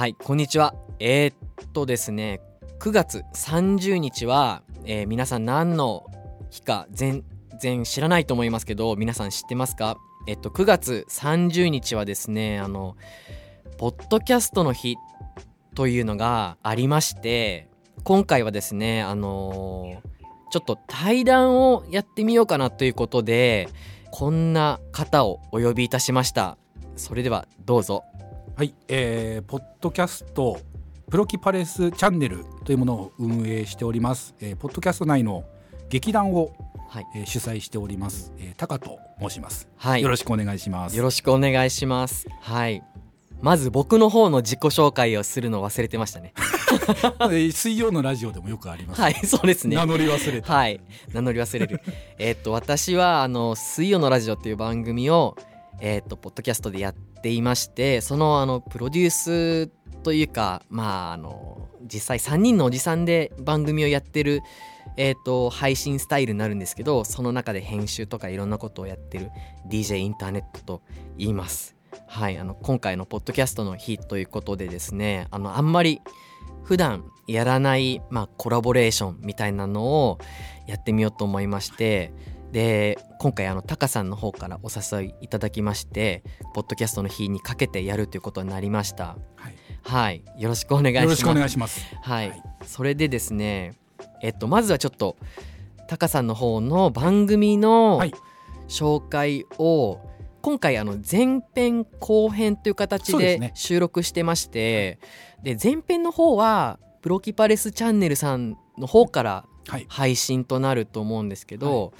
はいこんにちは。えー、っとですね9月30日は、えー、皆さん何の日か全然知らないと思いますけど皆さん知ってますか？えっと9月30日はですねあのポッドキャストの日というのがありまして今回はですねあのー、ちょっと対談をやってみようかなということでこんな方をお呼びいたしました。それではどうぞ。はい、えー、ポッドキャストプロキパレスチャンネルというものを運営しております、えー、ポッドキャスト内の劇団を、はい。えー、主催しております、えー、タカと申します、はい、よろしくお願いします。よろしくお願いします。はい。まず僕の方の自己紹介をするの忘れてましたね。水曜のラジオでもよくあります、はいそうですね。名乗り忘れはい。名乗り忘れる。えっと私はあの水曜のラジオっていう番組をえっとポッドキャストでやっていましてそのあのプロデュースというかまああの実際3人のおじさんで番組をやってるえーと、配信スタイルになるんですけどその中で編集とかいろんなことをやってる DJ インターネットと言います。はいあの今回のポッドキャストの日ということでですねあのあんまり普段やらない、まあ、コラボレーションみたいなのをやってみようと思いましてで今回あのタカさんの方からお誘いいただきましてポッドキャストの日にかけてやるということになりました。はい、はい、よろしくお願いします。よろしくお願いします。はい、はい、それでですね、えっとまずはちょっとタカさんの方の番組の紹介を、はい、今回あの前編後編という形で収録してまして、で、ね、前編の方はプロキパレスチャンネルさんの方から配信となると思うんですけど、はい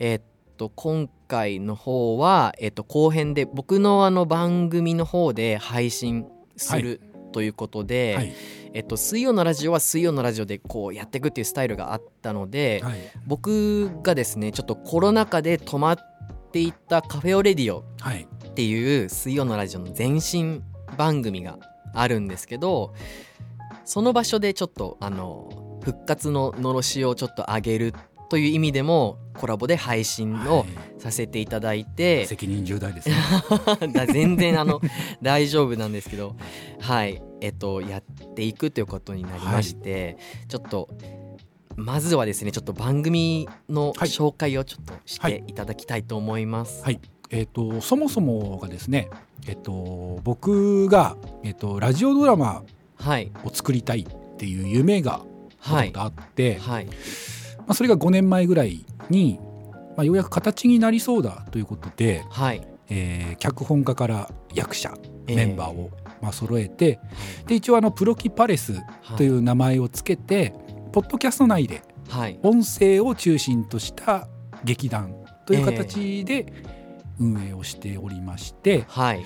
えー、っと今回の方は、えー、っと後編で僕のあの番組の方で配信する、ということで、はい、えっと、水曜のラジオは水曜のラジオでこうやっていくっていうスタイルがあったので、はい、僕がですねちょっとコロナ禍で止まっていたカフェオレディオっていう水曜のラジオの前身番組があるんですけどその場所でちょっとあの復活ののろしをちょっと上げるという意味でもコラボで配信をさせていただいて、はい、責任重大ですね。全然あの 大丈夫なんですけど。はい。えっとやっていくということになりまして、はい、ちょっとまずはですねちょっと番組の紹介をちょっとしていただきたいと思います。はい、はい、えっ、ー、とそもそもがですねえっ、ー、と僕がえっ、ー、とラジオドラマを作りたいっていう夢があって、はい、あ、それが5年前ぐらいに、まあ、ようやく形になりそうだということで、はい。えー、脚本家から役者メンバーを、まあ揃えて、えー、で一応あのプロキパレスという名前をつけて、はい、ポッドキャスト内で音声を中心とした劇団という形で運営をしておりまして、はい、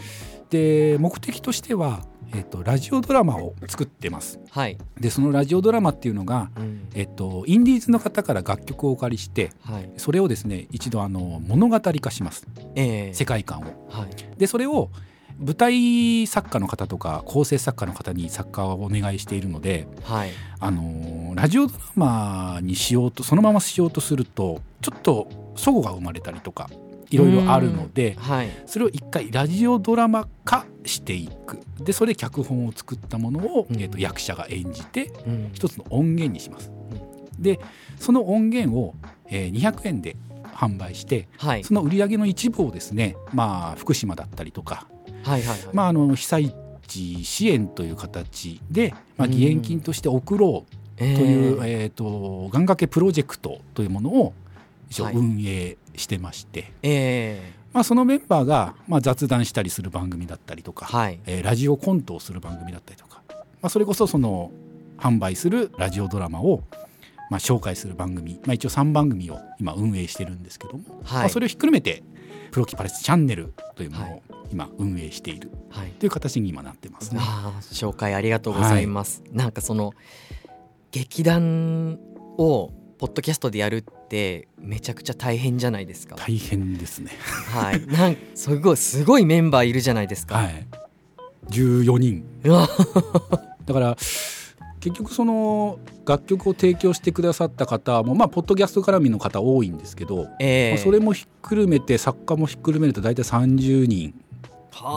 で目的としてはえっと、ラジオドラマを作ってます。はい、でそのラジオドラマっていうのが、うん、えっと、インディーズの方から楽曲をお借りして、はい、それをですね一度あの物語化します、えー、世界観を。はい、でそれを舞台作家の方とか構成作家の方に作家をお願いしているので、はい、あのラジオドラマにしようとそのまましようとするとちょっと齟齬が生まれたりとかいろいろあるので、はい、それを一回ラジオドラマ化していく。でそれで脚本を作ったものを、うん、えー、と役者が演じて、うん、一つの音源にします。でその音源を、えー、200円で販売して、はい、その売り上げの一部をですね、まあ、福島だったりとか、はいはいはい。まあ、あの被災地支援という形で、まあ、義援金として送ろうという、うん、えー、と願掛けプロジェクトというものを一応運営してまして、はい、え。ーまあ、そのメンバーが、まあ、雑談したりする番組だったりとか、はい、えー、ラジオコントをする番組だったりとか、まあ、それこそその販売するラジオドラマを、まあ、紹介する番組、まあ、一応3番組を今運営してるんですけども、はい、まあ、それをひっくるめてプロキパレスチャンネルというものを今運営しているという形に今なってますね。はい、紹介ありがとうございます。はい、なんかその劇団をポッドキャストでやるってめちゃくちゃ大変じゃないですか。大変ですね。はい。なんすごいすごいメンバーいるじゃないですか。はい。14人。だから結局その楽曲を提供してくださった方もまあポッドキャスト絡みの方多いんですけど、えー、まあ、それもひっくるめて作家もひっくるめると大体30人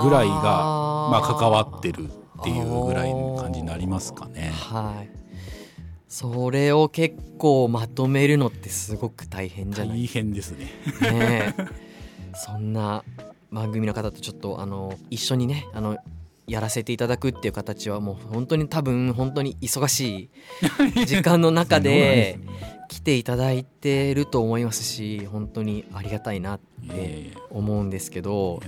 ぐらいがまあ関わってるっていうぐらいの感じになりますかね。はいそれを結構まとめるのってすごく大変じゃない？大変ですね。ねそんな番組の方とちょっとあの一緒にねあのやらせていただくっていう形はもう本当に多分本当に忙しい 時間の中で来ていただいてると思いますし本当にありがたいなって思うんですけど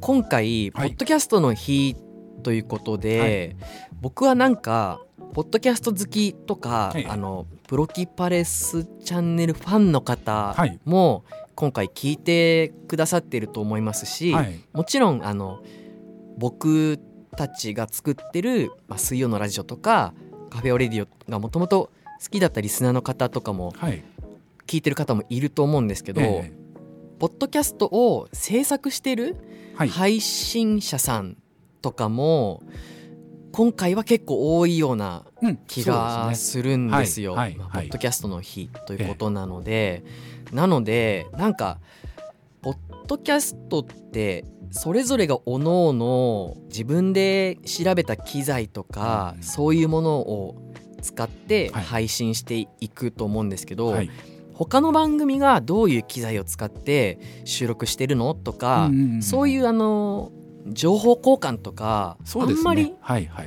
今回ポッドキャストの日ということで、僕はなんかポッドキャスト好きとか、あのプロキパレスチャンネルファンの方も今回聞いてくださってると思いますし、もちろんあの僕たちが作ってる、まあ、水曜のラジオとかカフェオレディオがもともと好きだったリスナーの方とかも聞いてる方もいると思うんですけど、はい、ポッドキャストを制作してる配信者さんとかも、今回は結構多いような気がするんですよ。ポッドキャストの日ということなので、なのでなんかポッドキャストってそれぞれがおのおの自分で調べた機材とか、うん、そういうものを使って配信していくと思うんですけど、はい、他の番組がどういう機材を使って収録してるのとか、うんうんうん、そういうあの情報交換とか、ね、あんまり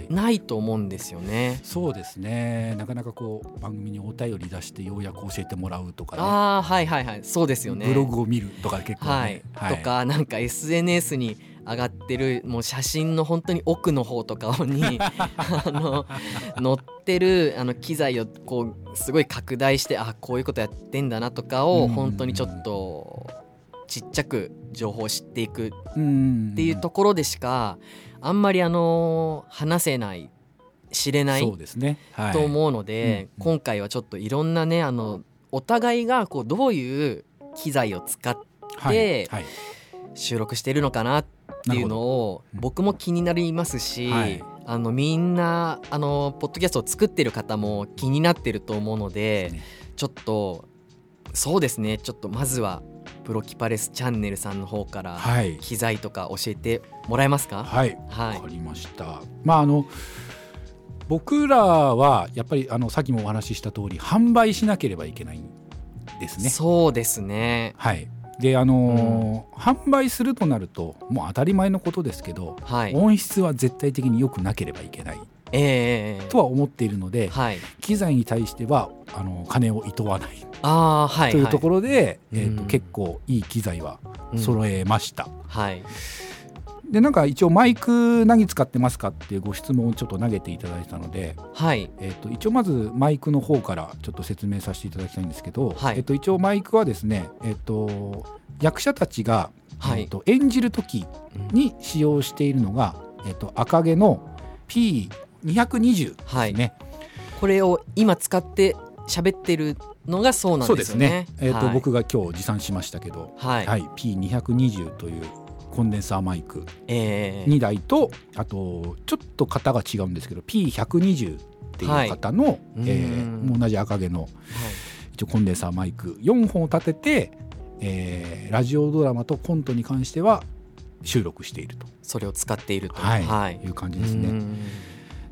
ないと思うんですよね。そうですね。なかなかこう番組にお便り出してようやく教えてもらうとかね。あはいはいはい。そうですよね。ブログを見るとか結構、ね、はい、はい、とかなんか SNS に上がってるもう写真の本当に奥の方とかに あの載ってるあの機材をこうすごい拡大してあこういうことやってんだなとかを本当にちょっとちっちゃく情報を知っていくっていうところでしかあんまりあの話せない知れないと思うので今回はちょっといろんなねあのお互いがこうどういう機材を使って収録してるのかなっていうのを僕も気になりますし、あのみんなあのポッドキャストを作ってる方も気になってると思うのでちょっとそうですね。ちょっとまずはプロキパレスチャンネルさんの方から機材とか教えてもらえますか？はい、はい、わかりました。まああの僕らはやっぱりあのさっきもお話しした通り販売しなければいけないんですね。そうですね。はい。であのーうん、販売するとなるともう当たり前のことですけど、はい、音質は絶対的に良くなければいけない、えー、とは思っているので、はい、機材に対してはあの金をいとわない。あ、はい、というところで、はい、えーと、結構いい機材は揃えました。うん、はい。でなんか一応マイク何使ってますかっていうご質問をちょっと投げていただいたので、はい。えーと、一応まずマイクの方からちょっと説明させていただきたいんですけど、はい、えーと、一応マイクはですね、えーと、役者たちが、はい、えー、と演じる時に使用しているのが、うん、えー、と赤毛の P220 ですね、はい、これを今使って喋ってるのがそうなんですね。すね。えーと、はい、僕が今日持参しましたけど、はい。はい、P220 というコンデンサーマイク2台と、えー、あとちょっと型が違うんですけど P120 っていう型の、はい、えー、同じ赤毛の、はい、一応コンデンサーマイク4本を立てて、えー、ラジオドラマとコントに関しては収録していると。それを使っていると、はい、はい、いう感じですね。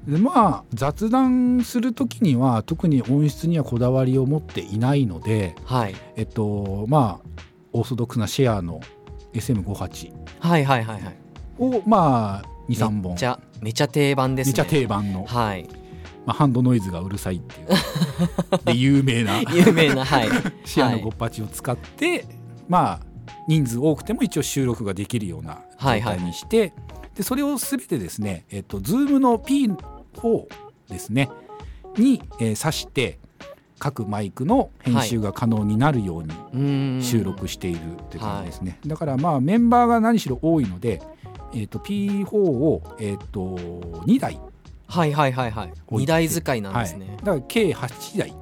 でまあ雑談する時には特に音質にはこだわりを持っていないので、はい、えっとまあオーソドックスなシェアの SM58 はいはいはいはい。をまあ23本。めちゃめちゃ定番ですね。めちゃ定番の、はい。まあ、ハンドノイズがうるさいっていう。で有名な。有名な、はい、シェアの58を使って、はい、まあ人数多くても一応収録ができるような状態にして、はいはい、でそれを全てですね、えっと、Zoom の P4 ですねに、えー、挿して各マイクの編集が可能になるように収録しているっていう感じですね、はい、だからまあメンバーが何しろ多いので、えー、と P4 を、えー、と2台はいはいはいはい。2台使いなんですね、はい、だから計8台、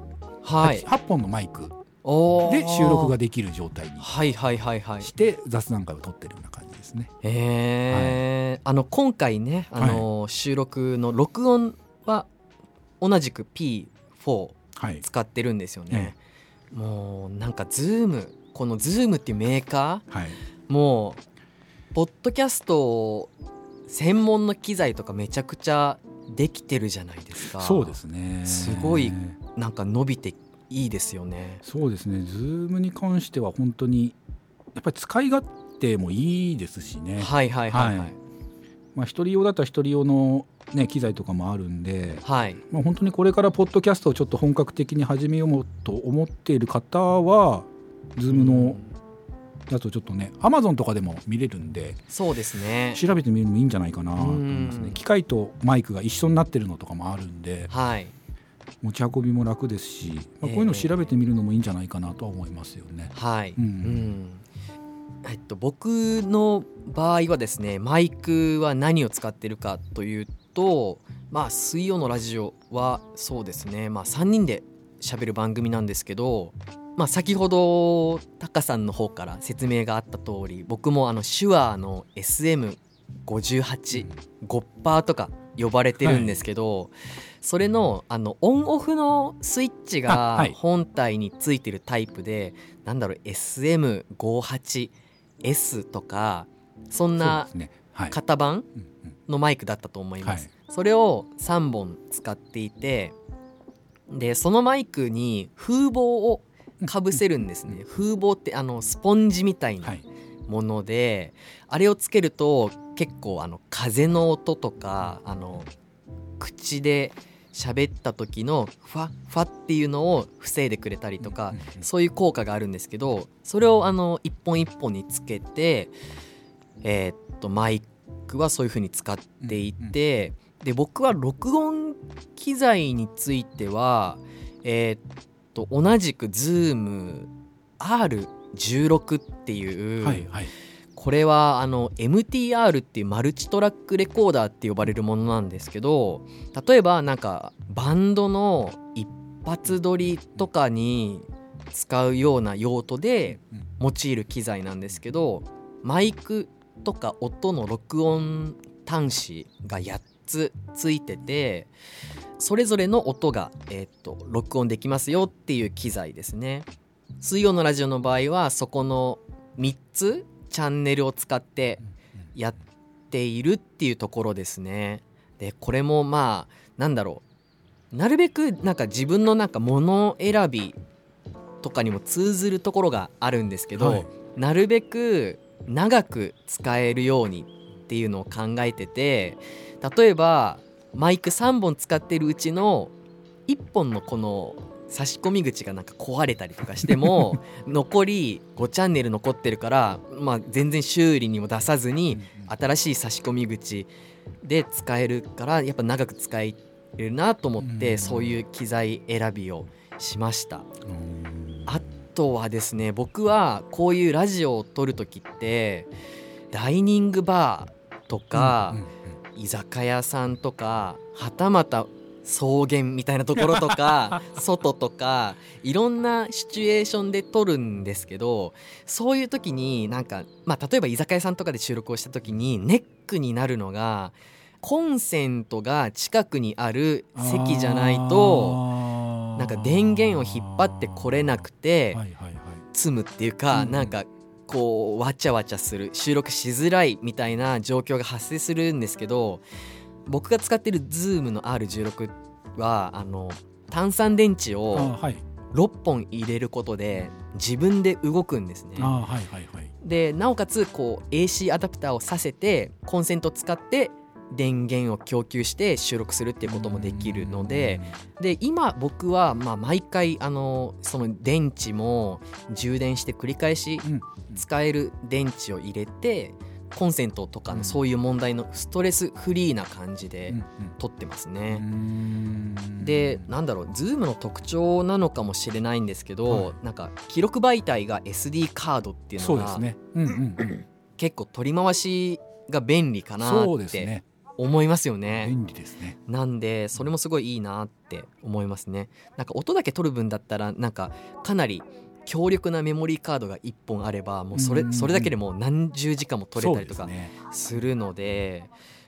はい、8, 8本のマイクで収録ができる状態にして雑談会を撮ってるような感じですね。へえ、はい、あの今回ねあの、収録の録音は同じく P4 使ってるんですよね。はい、もうなんかズームこのズームっていうメーカー、はい、もうポッドキャスト専門の機材とかめちゃくちゃできてるじゃないですか。そうですね。すごいなんか伸びていいですよね。そうですね。ズームに関しては本当にやっぱり使い勝手もいいですしねはいはいはい、はい、まあ一人用だったら一人用のね、機材とかもあるんで、はいまあ、本当にこれからポッドキャストをちょっと本格的に始めようと思っている方は Zoom のだとちょっとねアマゾンとかでも見れるんでそうですね調べてみるのもいいんじゃないかなと思いますね機械とマイクが一緒になってるのとかもあるんで、はい、持ち運びも楽ですし、まあ、こういうのを調べてみるのもいいんじゃないかなとは思いますよね。はい、うん、うんえっと、僕の場合はですねマイクは何を使ってるかというとまあ水曜のラジオはそうですね。まあ3人で喋る番組なんですけどまあ、先ほどタカさんの方から説明があった通り僕もあの手話の SM58、とか呼ばれてるんですけど、はい、それのあのオンオフのスイッチが本体についてるタイプで、はい、なんだろう SM58S とかそんな型番のマイクだったと思います。それを3本使っていてでそのマイクに風防をかぶせるんですね。風防ってあのスポンジみたいなもので、はい、あれをつけると結構あの風の音とかあの口で喋った時のファファっていうのを防いでくれたりとか、そういう効果があるんですけどそれをあの一本一本につけてえー、っとマイクはそういう風に使っていて、で僕は録音機材についてはえー、っと同じく ZoomR16 っていう、はいはい、これはあの MTR っていうマルチトラックレコーダーって呼ばれるものなんですけど例えばなんかバンドの一発撮りとかに使うような用途で用いる機材なんですけどマイクとか音の録音端子が8つついててそれぞれの音が、えー、っと録音できますよっていう機材ですね。水曜のラジオの場合はそこの3つチャンネルを使ってやっているっていうところですね。でこれもまあなんだろう。なるべくなんか自分のなんか物選びとかにも通ずるところがあるんですけど、はい、なるべく長く使えるようにっていうのを考えてて例えばマイク3本使ってるうちの1本のこの差し込み口がなんか壊れたりとかしても 残り5チャンネル残ってるから、まあ、全然修理にも出さずに新しい差し込み口で使えるからやっぱ長く使えるなと思ってそういう機材選びをしました。あとはですね僕はこういうラジオを撮る時ってダイニングバーとか、居酒屋さんとかはたまた草原みたいなところとか 外とかいろんなシチュエーションで撮るんですけどそういう時になんか、まあ、例えば居酒屋さんとかで収録をした時にネックになるのがコンセントが近くにある席じゃないとなんか電源を引っ張ってこれなくて積むっていうかなんかこうわちゃわちゃする。収録しづらいみたいな状況が発生するんですけど僕が使ってる Zoom の R16 はあの炭酸電池を6本入れることで自分で動くんですね。でなおかつこう AC アダプターをさせてコンセント使って電源を供給して収録するっていうこともできるのでで今僕はまあ毎回あのその電池も充電して繰り返し使える電池を入れてコンセントとかのそういう問題のストレスフリーな感じで撮ってますね。でなんだろう Zoom の特徴なのかもしれないんですけど、なんか記録媒体が SD カードっていうのが結構取り回しが便利かなって思いますよね。便利ですね。なんでそれもすごいいいなって思いますね。なんか音だけ取る分だったらなんかかなり強力なメモリーカードが1本あればもうそれそれだけでもう何十時間も取れたりとかするので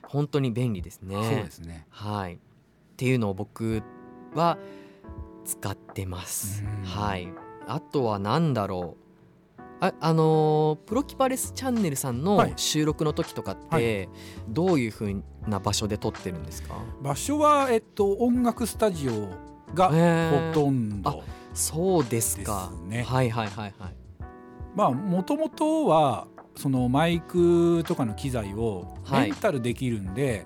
本当に便利ですね。そうですね。はい。っていうのを僕は使ってます。はい。あとは何だろう。ああのー、プロキパレスチャンネルさんの収録の時とかって、はい、どういうふうな場所で撮ってるんですか？場所は、えっと、音楽スタジオがほとんど、そうですか。ね。はいはいはいはい。まあもともとはそのマイクとかの機材をレンタルできるんで、はい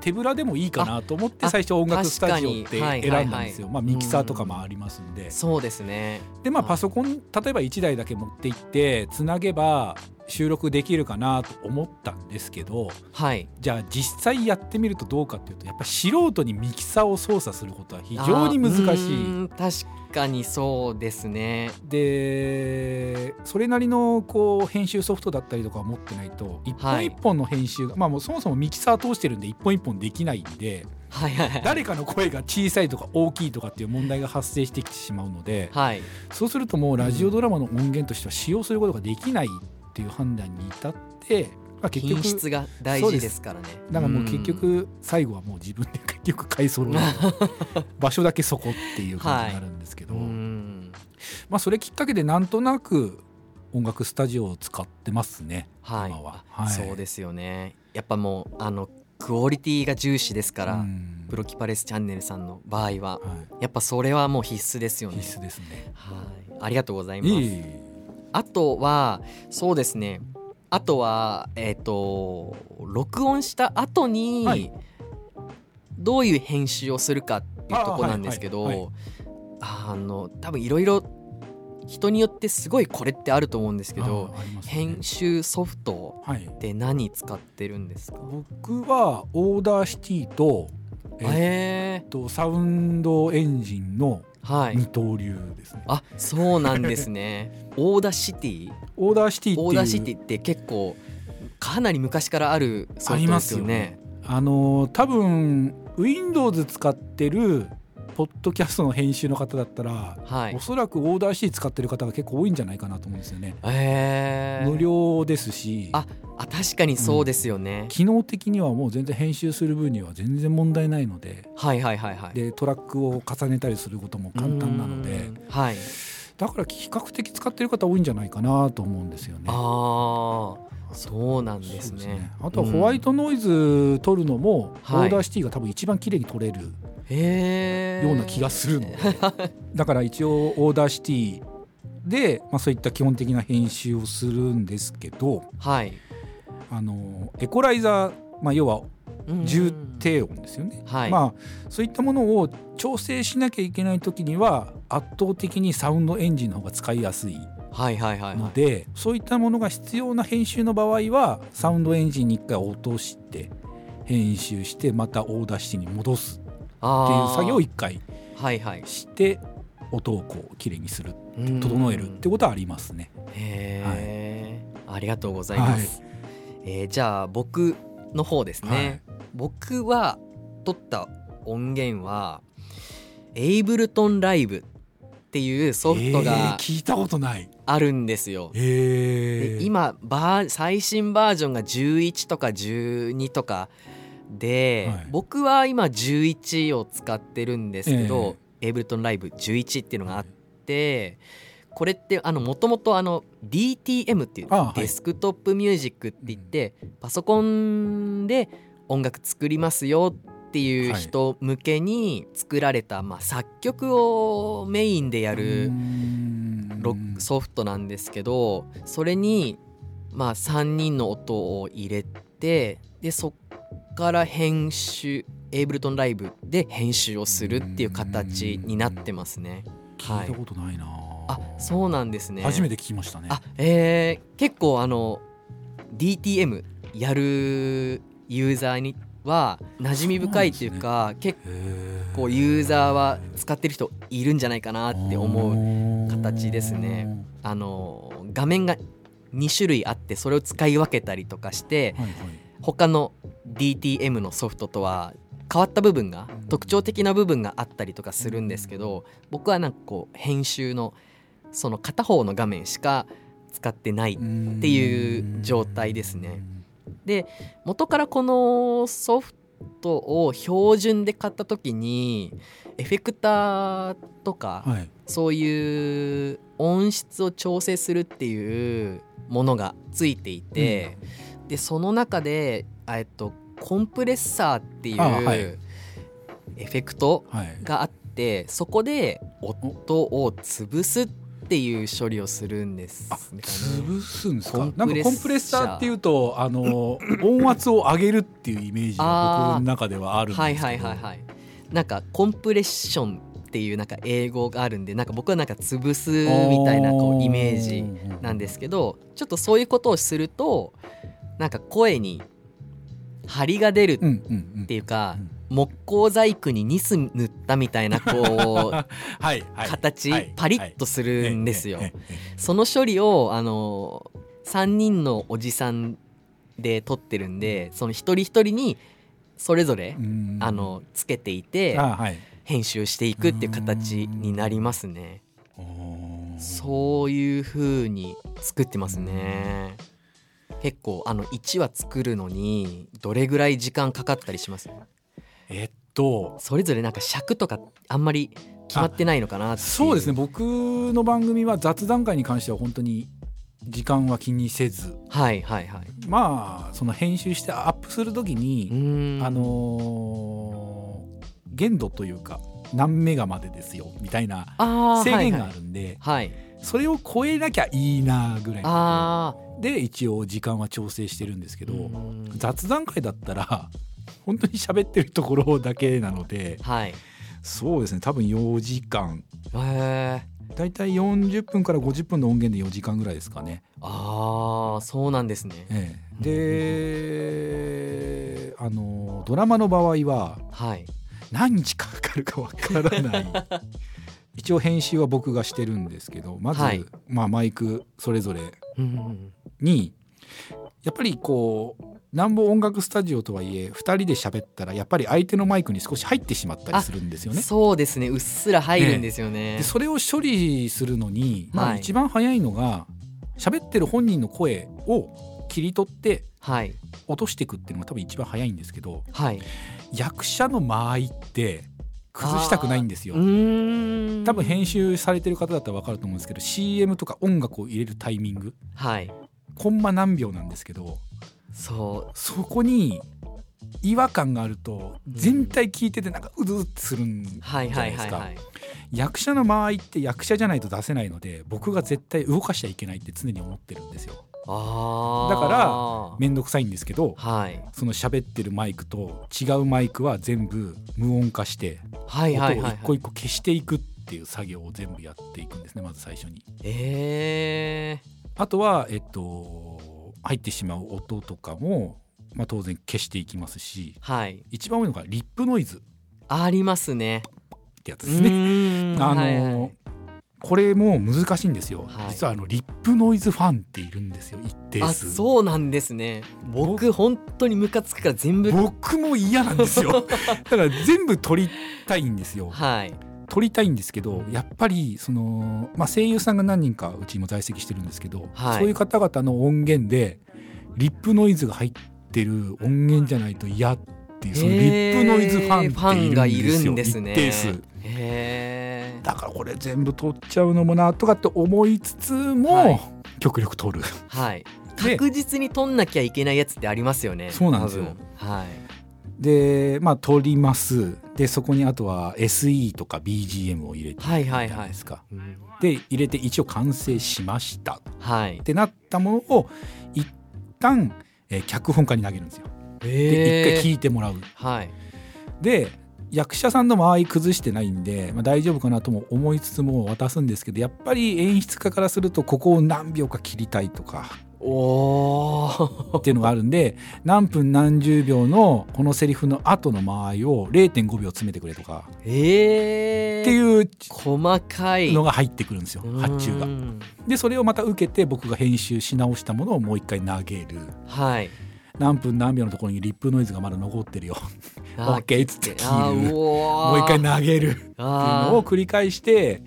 手ぶらでもいいかなと思って最初音楽スタジオって選んだんですよ、まあ、ミキサーとかもありますんで、そうですね。でまあパソコン例えば1台だけ持って行ってつなげば収録できるかなと思ったんですけど、はい、じゃあ実際やってみるとどうかっていうとやっぱ素人にミキサーを操作することは非常に難しい。確かにそうですねでそれなりのこう編集ソフトだったりとかを持ってないと一本一本の編集が、はい、まあもうそもそもミキサー通してるんで一本一本できないんで。はいはいはい、誰かの声が小さいとか大きいとかっていう問題が発生してきてしまうので、はい、そうするともうラジオドラマの音源としては使用することができないっていう判断に至って、まあ、結局品質が大事ですからね。だからもう結局最後はもう自分で結局買い揃える 場所だけそこっていう感じになるんですけど、はい、まあそれきっかけでなんとなく音楽スタジオを使ってますね、はい、今は、はい、そうですよね。やっぱもうあのクオリティが重視ですから、プロキパレスチャンネルさんの場合は、はい、やっぱそれはもう必須ですよね。必須ですね。はい。ありがとうございますあとはそうですね。あとはえっ、ー、と録音した後に、はい、どういう編集をするかっていうとこなんですけどあの多分いろいろ人によってすごいこれってあると思うんですけど、ね、編集ソフトって何使ってるんですか、僕は Audacityとえー、っとサウンドエンジンの二刀流ですね、はい、あそうなんですね。Audacity？Audacity Audacityって結構かなり昔からあるソフトですよね。あの多分 Windows 使ってるポッドキャストの編集の方だったら、はい、おそらく Audacity使ってる方が結構多いんじゃないかなと思うんですよね。えー、無料ですし。ああ確かにそうですよね、うん、機能的にはもう全然編集する分には全然問題ないので,、はいはいはいはい、でトラックを重ねたりすることも簡単なので。はい。だから比較的使ってる方多いんじゃないかなと思うんですよね。あそうなんですね、ね、あとはホワイトノイズ取るのも、 Audacityが多分一番綺麗に取れるような気がするので。だから一応 Audacityで、まあ、そういった基本的な編集をするんですけど、はい、あのイコライザー、まあ、要は重低音ですよね、はい、まあ、そういったものを調整しなきゃいけない時には圧倒的にサウンドエンジンの方が使いやすいのでそういったものが必要な編集の場合はサウンドエンジンに1回落として編集してまた Audacityに戻すっていう作業を1回して、音をこうきれいにする整えるってことはありますね。へはい、ありがとうございます。はい、えー、じゃあ僕の方ですね、はい、僕は撮った音源はエイブルトンライブっていうソフトが聞いたことない。あるんですよ。で今バ最新バージョンが11とか12とかで、はい、僕は今11を使ってるんですけど、エイブルトンライブ11っていうのがあって、これってもともと DTM っていうデスクトップミュージックって言って、パソコンで音楽作りますよっていう人向けに作られた、まあ、作曲をメインでやるソフトなんですけどそれにまあ3人の音を入れてでそっから編集エイブルトンライブで編集をするっていう形になってますね。聞いたことないな、はい、あそうなんですね。初めて聞きましたね。あえー、結構あの DTM やるユーザーには馴染み深いっていうか、ね、結構ユーザーは使ってる人いるんじゃないかなって思う形ですね。あの画面が2種類あってそれを使い分けたりとかして、はいはい、他の DTM のソフトとは変わった部分が特徴的な部分があったりとかするんですけど僕はなんかこう編集のその片方の画面しか使ってないっていう状態ですね。で元からこのソフトを標準で買った時にエフェクターとか、はい、そういう音質を調整するっていうものがついていて、うん、でその中で、えっと、コンプレッサーっていう、はい、エフェクトがあって、はい、そこで音を潰すっていう処理をするんです、ね、潰すんですか？なんかコンプレッサーっていうとあの 音圧を上げるっていうイメージが僕の中ではあるんですけど。はいはいはいはいなんかコンプレッションっていうなんか英語があるんでなんか僕はなんか潰すみたいなこうイメージなんですけどちょっとそういうことをするとなんか声に張りが出るっていうか木工細工にニス塗ったみたいなこう 形パリッとするんですよ。その処理をあの3人のおじさんで撮ってるんでその一人一人にそれぞれあのつけていて編集していくっていう形になりますね。そういう風に作ってますね。結構あの1話作るのにどれぐらい時間かかったりします？えっとそれぞれなんか尺とかあんまり決まってないのかなそうですね。僕の番組は雑談会に関しては本当に時間は気にせず。はいはいはい。まあその編集してアップする時にあのー、限度というか何メガまでですよみたいな制限があるんで、はい、はい、それを超えなきゃいいなぐらいで一応時間は調整してるんですけど雑談会だったら本当に喋ってるところだけなので、はい、そうですね。多分4時間。へ大体40分から50分の音源で4時間ぐらいですかね。ああそうなんですね、ええ、であのドラマの場合は、はい、何日かかかるかわからない。一応編集は僕がしてるんですけどまず、はい、まあ、マイクそれぞれにやっぱりこうなんぼ音楽スタジオとはいえ2人で喋ったらやっぱり相手のマイクに少し入ってしまったりするんですよね。そうですね。うっすら入るんですよね。でそれを処理するのに、まあ、一番早いのが喋、ってる本人の声を切り取って落としていくっていうのが多分一番早いんですけど、はい、役者の間合いって崩したくないんですよ。多分編集されてる方だったら分かると思うんですけど CM とか音楽を入れるタイミング、はい、コンマ何秒なんですけどそう。そこに違和感があると全体聞いててなんかうずうってするんじゃないですか。役者の間合いって役者じゃないと出せないので僕が絶対動かしちゃいけないって常に思ってるんですよ。だから面倒くさいんですけど、はい、その喋ってるマイクと違うマイクは全部無音化して音を一個一個消していくっていう作業を全部やっていくんですねまず最初に。えー、あとはえっと入ってしまう音とかも、まあ、当然消していきますし、はい、一番多いのがリップノイズ。ありますね。ってやつですね。あの、はいはい、これも難しいんですよ、はい、実はあのリップノイズファンっているんですよ。一定数。そうなんですね。僕本当にムカつくから全部。僕も嫌なんですよ。だから全部撮りたいんですよ。はい撮りたいんですけどやっぱりその、まあ、声優さんが何人かうちも在籍してるんですけど、はい、そういう方々の音源でリップノイズが入ってる音源じゃないと嫌っていうそのリップノイズファンっているんですね。一定数だからこれ全部取っちゃうのもなとかって思いつつも、はい、極力取る。はい確実に取んなきゃいけないやつってありますよね。そうなんですよ。はい。でまあ取りますでそこにあとは SE とか BGM を入れてはいはいはいですか、で入れて一応完成しました、はい、ってなったものを一旦、えー、脚本家に投げるんですよ。で一回聞いてもらう。はい、で役者さんの間合い崩してないんで、まあ、大丈夫かなとも思いつつも渡すんですけどやっぱり演出家からするとここを何秒か切りたいとかおっていうのがあるんで何分何十秒のこのセリフの後の間合いを0.5秒詰めてくれとか、えー、っていう細かい。のが入ってくるんですよ発注が。でそれをまた受けて僕が編集し直したものをもう一回投げる。はい。何分何秒のところにリップノイズがまだ残ってるよ。OK っつって切る。もう一回投げるっていうのを繰り返して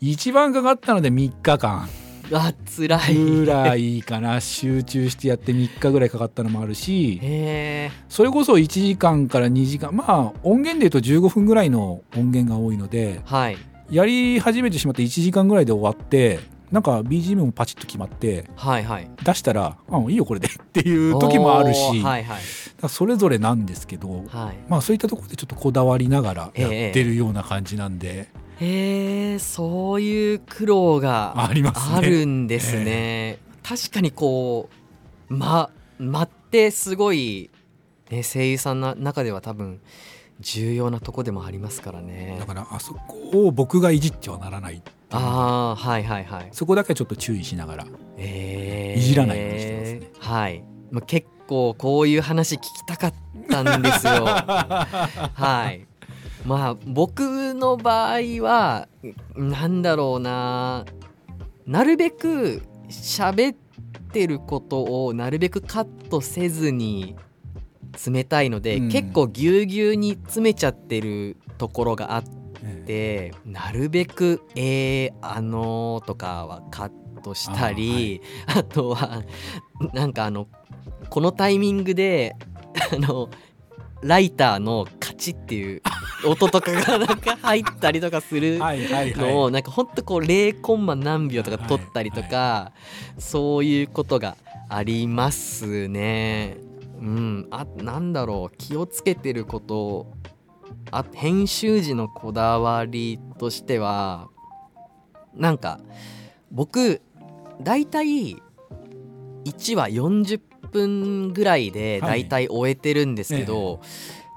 一番かかったので3日間あ辛い。ぐらいかな。集中してやって3日ぐらいかかったのもあるし。それこそ1時間から2時間まあ音源でいうと15分ぐらいの音源が多いので、はい、やり始めてしまって1時間ぐらいで終わってなんか BGM もパチッと決まって、はいはい、出したら「あいいよこれで」っていう時もあるし、はいはい、それぞれなんですけど、はい、まあそういったところでちょっとこだわりながらやってるような感じなんで。へえそういう苦労があるんですね。確かにこう間間ってすごい、ね、声優さんの中では多分重要なとこでもありますからね。だからあそこを僕がいじってはならないああはいはいはい。そこだけちょっと注意しながら、えー、いじらないようにしてますね。はい、まあ、結構こういう話聞きたかったんですよ。はい。まあ僕の場合はなんだろうな。なるべく喋ってることをなるべくカットせずに冷たいので、うん、結構ぎゅうぎゅうに詰めちゃってるところがあって、なるべく「えー、あのー」とかはカットしたりあはい、あとはなんかあのこのタイミングであのライターのカチっていう 音とかがなんか入ったりとかするのをなんかほんとこう0コンマ何秒とか取ったりとかそういうことがありますね。うん。あなんだろう。気をつけてることあ編集時のこだわりとしてはなんか僕だいたい1話40分ぐらいでだい。たい終えてるんですけど、はい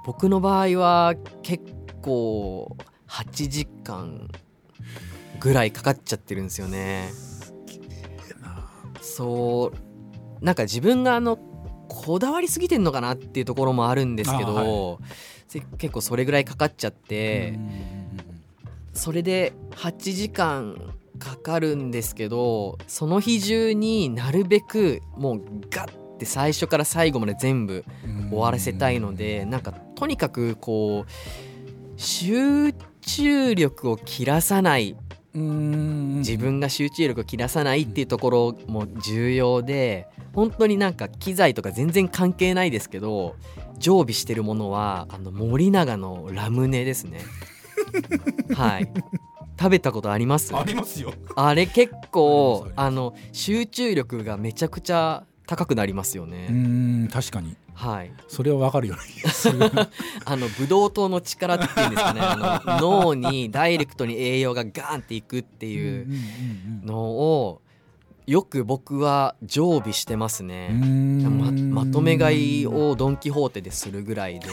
僕の場合は結構8時間ぐらいかかっちゃってるんですよね。そうなんか自分があのこだわりすぎてんのかなっていうところもあるんですけど、はい、結構それぐらいかかっちゃってそれで8時間かかるんですけどその日中になるべくもうガッて最初から最後まで全部終わらせたいのでなんかとにかくこう集中力を切らさない。自分が集中力を切らさないっていうところも重要で本当になんか機材とか全然関係ないですけど常備してるものはあの森永のラムネですね。はい。食べたことあります？ありますよ。あれ結構あの集中力がめちゃくちゃ高くなりますよね。うん確かに。はい。それはわかるよ あのブドウ糖の力っていうんですかね。あの脳にダイレクトに栄養がガーンっていくっていうのをよく僕は常備してますね。ままとめ買いをドン・キホーテでするぐらいで。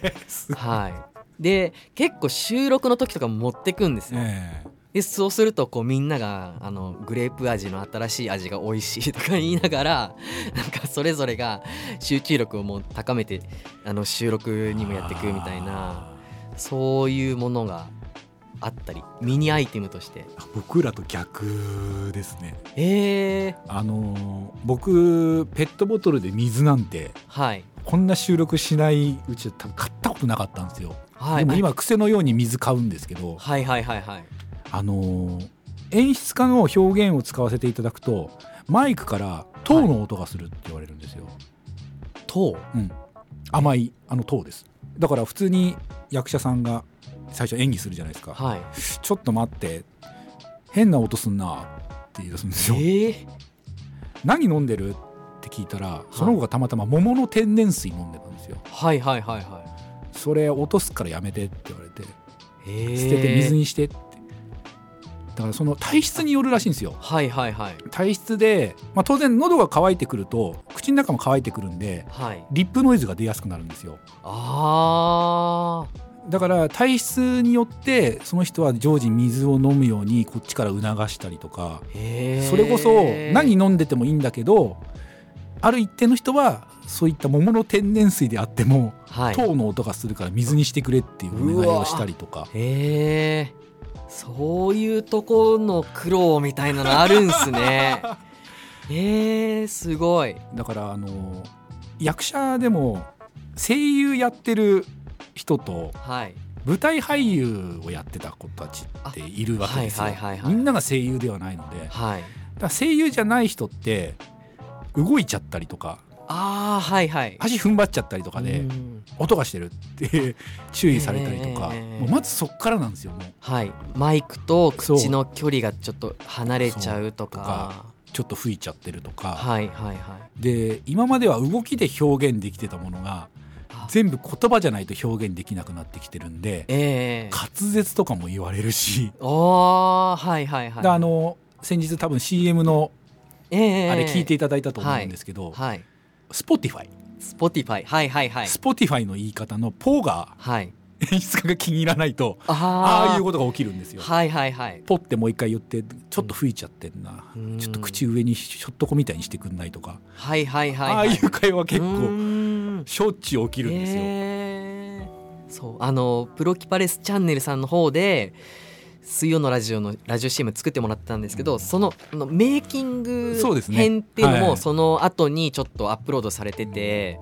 はい。で結構収録の時とか持ってくんですよ、えー、でそうするとこうみんながあのグレープ味の新しい味が美味しいとか言いながら なんかそれぞれが集中力をもう高めてあの収録にもやっていくみたいなそういうものがあったりミニアイテムとして。僕らと逆ですね。ええー、あの僕ペットボトルで水なんて、はい、こんな収録しないうちは多分買ったことなかったんですよ、はい、でも今癖のように水買うんですけど。はいはいはいはいあの演出家の表現を使わせていただくとマイクから塔の音がするって言われるんですよ、塔、うん、甘いあの塔です。だから普通に役者さんが最初演技するじゃないですか、はい、ちょっと待って。変な音すんなって言い出すんですよ、えー、何飲んでる？って聞いたらその子がたまたま桃の天然水飲んでたんですよ。はい。はい。はい。はい。それ落とすからやめてって言われて、えー、捨てて水にしてってだからその体質によるらしいんですよ。はいはいはい。体質で、まあ、当然喉が渇いてくると口の中も乾いてくるんで、はい、リップノイズが出やすくなるんですよ。ああ。だから体質によってその人は常時水を飲むようにこっちから促したりとかそれこそ何飲んでてもいいんだけどある一定の人はそういった桃の天然水であっても、はい、糖の音がするから水にしてくれっていうお願いをしたりとか。へそういうとこの苦労みたいなのあるんすね。えー、すごい。だからあの役者でも声優やってる人と、はい、舞台俳優をやってた子たちっているわけですよ。みんなが声優ではないので、はい、だ声優じゃない人って動いちゃったりとかあはいはい、足踏ん張っちゃったりとかで音がしてるって 注意されたりとか、えー、もうまずそっからなんですよもう、はい、マイクと口の距離がちょっと離れちゃうとか。ちょっと吹いちゃってるとか、はいはいはい、で今までは動きで表現できてたものが全部言葉じゃないと表現できなくなってきてるんで、えー、滑舌とかも言われるし。あはいはいはい。あの先日多分 CM のあれ聞いていただいたと思うんですけど、はい、はい Spotify Spotifyはいはいはい。 Spotifyの言い方の「ポ」が、はい、演出家が気に入らないとああいうことが起きるんですよ。はいはいはい。ポってもう一回言ってちょっと吹いちゃってんな、うん、ちょっと口上にひょっとこみたいにしてくんないとか。はいはいはい、はい、ああいう会話結構しょっちゅう起きるんですよ。えー、そう。あのプロキパレスチャンネルさんの方で水曜のラジオのラジオ CM 作ってもらったんですけど、そののメイキング編っていうのもその後にちょっとアップロードされてて、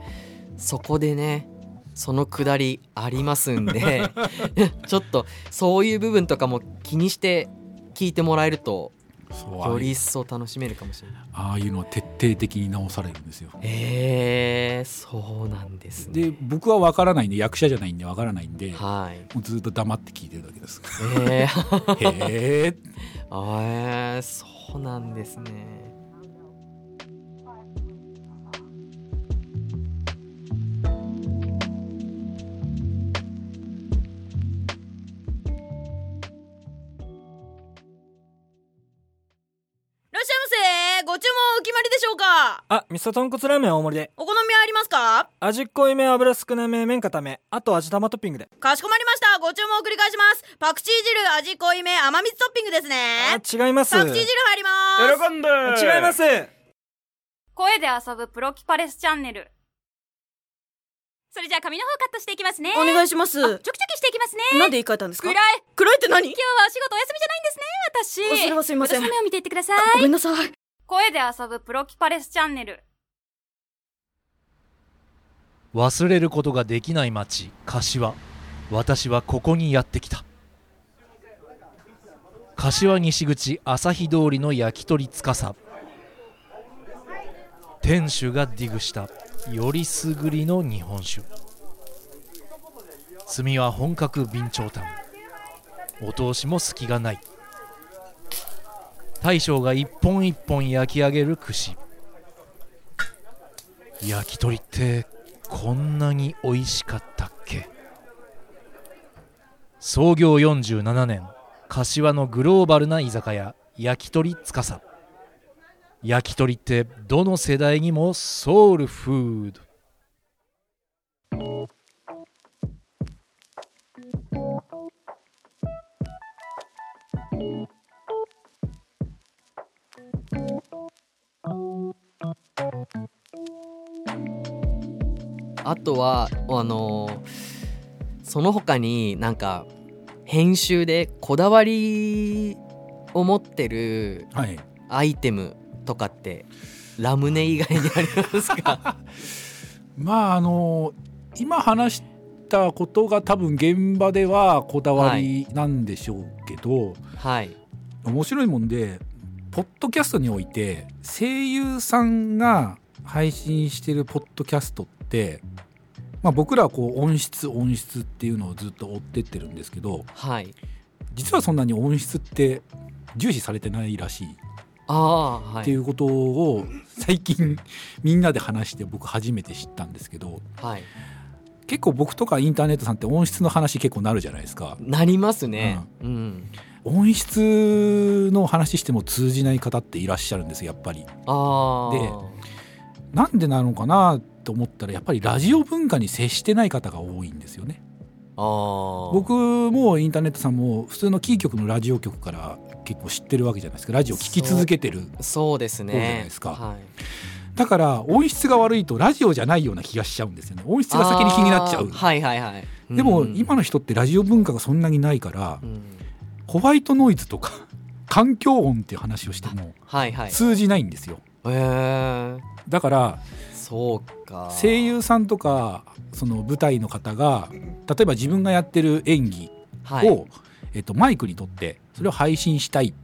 そこでねそのくだりありますんで ちょっとそういう部分とかも気にして聞いてもらえるとより一層楽しめるかもしれない。ああいうの徹底的に直されるんですよ。へえー、そうなんですね。で僕は分からないんで役者じゃないんで分からないんで、はい、もうずっと黙って聞いてるだけです。へえー、へ えー、そうなんですねあ、味噌豚骨ラーメン大盛りで。お好みはありますか？味濃いめ、油少なめ、麺固め。あと味玉トッピングで。かしこまりました。ご注文繰り返します。パクチー汁、味濃いめ、甘蜜トッピングですね。あ、違います。パクチー汁入ります。喜んで違います。声で遊ぶプロキパレスチャンネル。それじゃあ髪の方カットしていきますね。お願いします。ちょきちょきしていきますね。なんで言い換えたんですか？暗い。暗いって何？今日はお仕事お休みじゃないんですね、私。それはすいません。私の目を見ていってください。ごめんなさい。声で遊ぶプロキパレスチャンネル。忘れることができない町柏。私はここにやってきた。柏西口朝日通りの焼き鳥司。店主がディグした。よりすぐりの日本酒。炭は本格備長炭。お通しも隙がない。大将が一本一本焼き上げる串。焼き鳥ってこんなに美味しかったっけ？創業47年柏のグローバルな居酒屋焼き鳥司。焼き鳥ってどの世代にもソウルフード。あとはあのその他になんか編集でこだわりを持ってるアイテムとかってラムネ以外にありますか？まああの今話したことが多分現場ではこだわりなんでしょうけど、はい、面白いもんでポッドキャストにおいて声優さんが配信してるポッドキャストってまあ、僕らはこう音質音質っていうのをずっと追ってってるんですけど、はい、実はそんなに音質って重視されてないらしい。あ、はい、っていうことを最近 みんなで話して僕初めて知ったんですけど、はい、結構僕とかインターネットさんって音質の話結構なるじゃないですか。なりますね。うん、うん音質の話しても通じない方っていらっしゃるんですやっぱり。あでなんでなのかなと思ったらやっぱりラジオ文化に接してない方が多いんですよね。あ僕もインターネットさんも普通のキー局のラジオ局から結構知ってるわけじゃないですか。ラジオ聞き続けてるそうですね。じゃないですか、はい、だから音質が悪いとラジオじゃないような気がしちゃうんですよね。音質が先に気になっちゃう。はいはいはい、でも、今の人ってラジオ文化がそんなにないから、うん、ホワイトノイズとか 環境音っていう話をしても通じないんですよ、はいはい、だからそうか。声優さんとかその舞台の方が例えば自分がやってる演技を、はい、えっと、マイクにとってそれを配信したいっ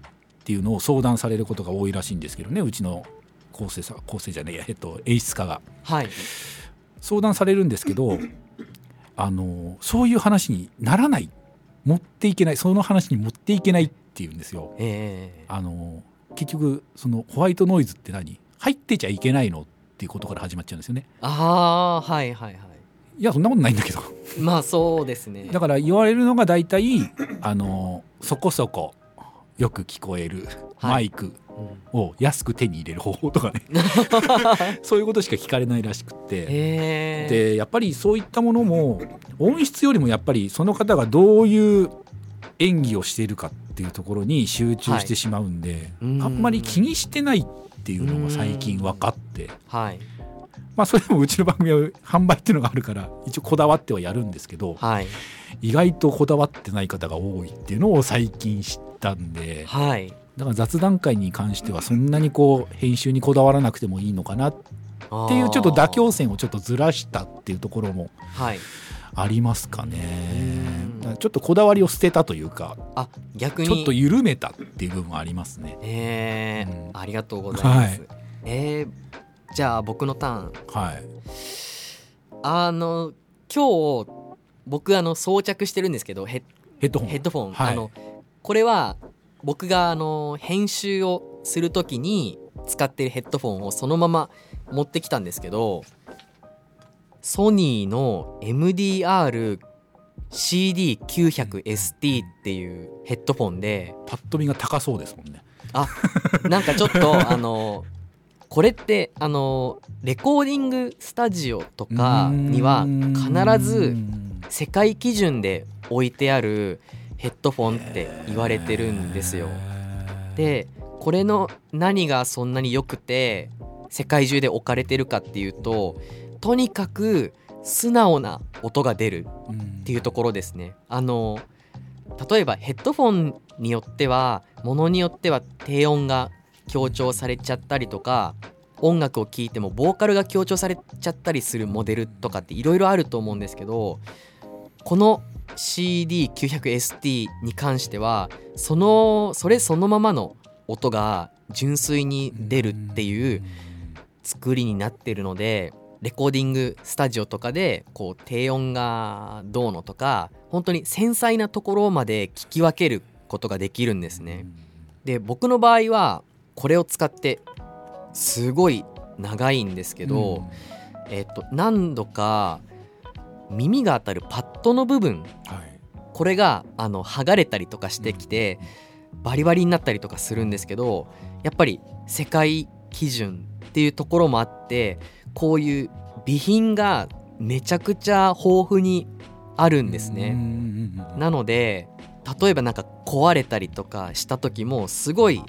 っていうのを相談されることが多いらしいんですけどねうちの構成さ構成じゃねえや、えっと、演出家が、はい、相談されるんですけどあのそういう話にならない持っていけないその話に持っていけないっていうんですよ。えー、あの結局そのホワイトノイズって何？入ってちゃいけないのっていうことから始まっちゃうんですよね。ああはいはいはい。いやそんなことないんだけどまあそうですねだから言われるのが大体あのそこそこよく聞こえるマイクを安く手に入れる方法とかね。そういうことしか聞かれないらしくって。でやっぱりそういったものも音質よりもやっぱりその方がどういう演技をしているかっていうところに集中してしまうんで、はい、あんまり気にしてないっていうのが最近分かって。はい。まあ、それでもうちの番組は販売っていうのがあるから一応こだわってはやるんですけど、はい、意外とこだわってない方が多いっていうのを最近知ったんで、はい、だから雑談会に関してはそんなにこう編集にこだわらなくてもいいのかなっていうちょっと妥協線をちょっとずらしたっていうところもありますかね、はい、ちょっとこだわりを捨てたというかあ逆に。ちょっと緩めたっていう部分もありますね。えー、うん、ありがとうございます、はい、えーじゃあ僕のターン。はい。あの今日僕あの装着してるんですけどヘッドホン。ヘッドフォン、はい、あのこれは僕があの編集をする時に使ってるヘッドフォンをそのまま持ってきたんですけどソニーの MDR CD900ST っていうヘッドフォンでパッと見が高そうですもんね。あなんかちょっと あのこれってあのレコーディングスタジオとかには必ず世界基準で置いてあるヘッドフォンって言われてるんですよ。でこれの何がそんなに良くて世界中で置かれてるかっていうととにかく素直な音が出るっていうところですね。あの例えばヘッドフォンによってはものによっては低音が強調されちゃったりとか音楽を聴いてもボーカルが強調されちゃったりするモデルとかっていろいろあると思うんですけどこの CD900ST に関してはそのそれそのままの音が純粋に出るっていう作りになってるのでレコーディングスタジオとかでこう低音がどうのとか本当に繊細なところまで聞き分けることができるんですね。で僕の場合はこれを使ってすごい長いんですけど、うん、えっと何度か耳が当たるパッドの部分、はい、これがあの剥がれたりとかしてきて、うん、バリバリになったりとかするんですけどやっぱり世界基準っていうところもあってこういう備品がめちゃくちゃ豊富にあるんですね。なので例えばなんか壊れたりとかした時もすごい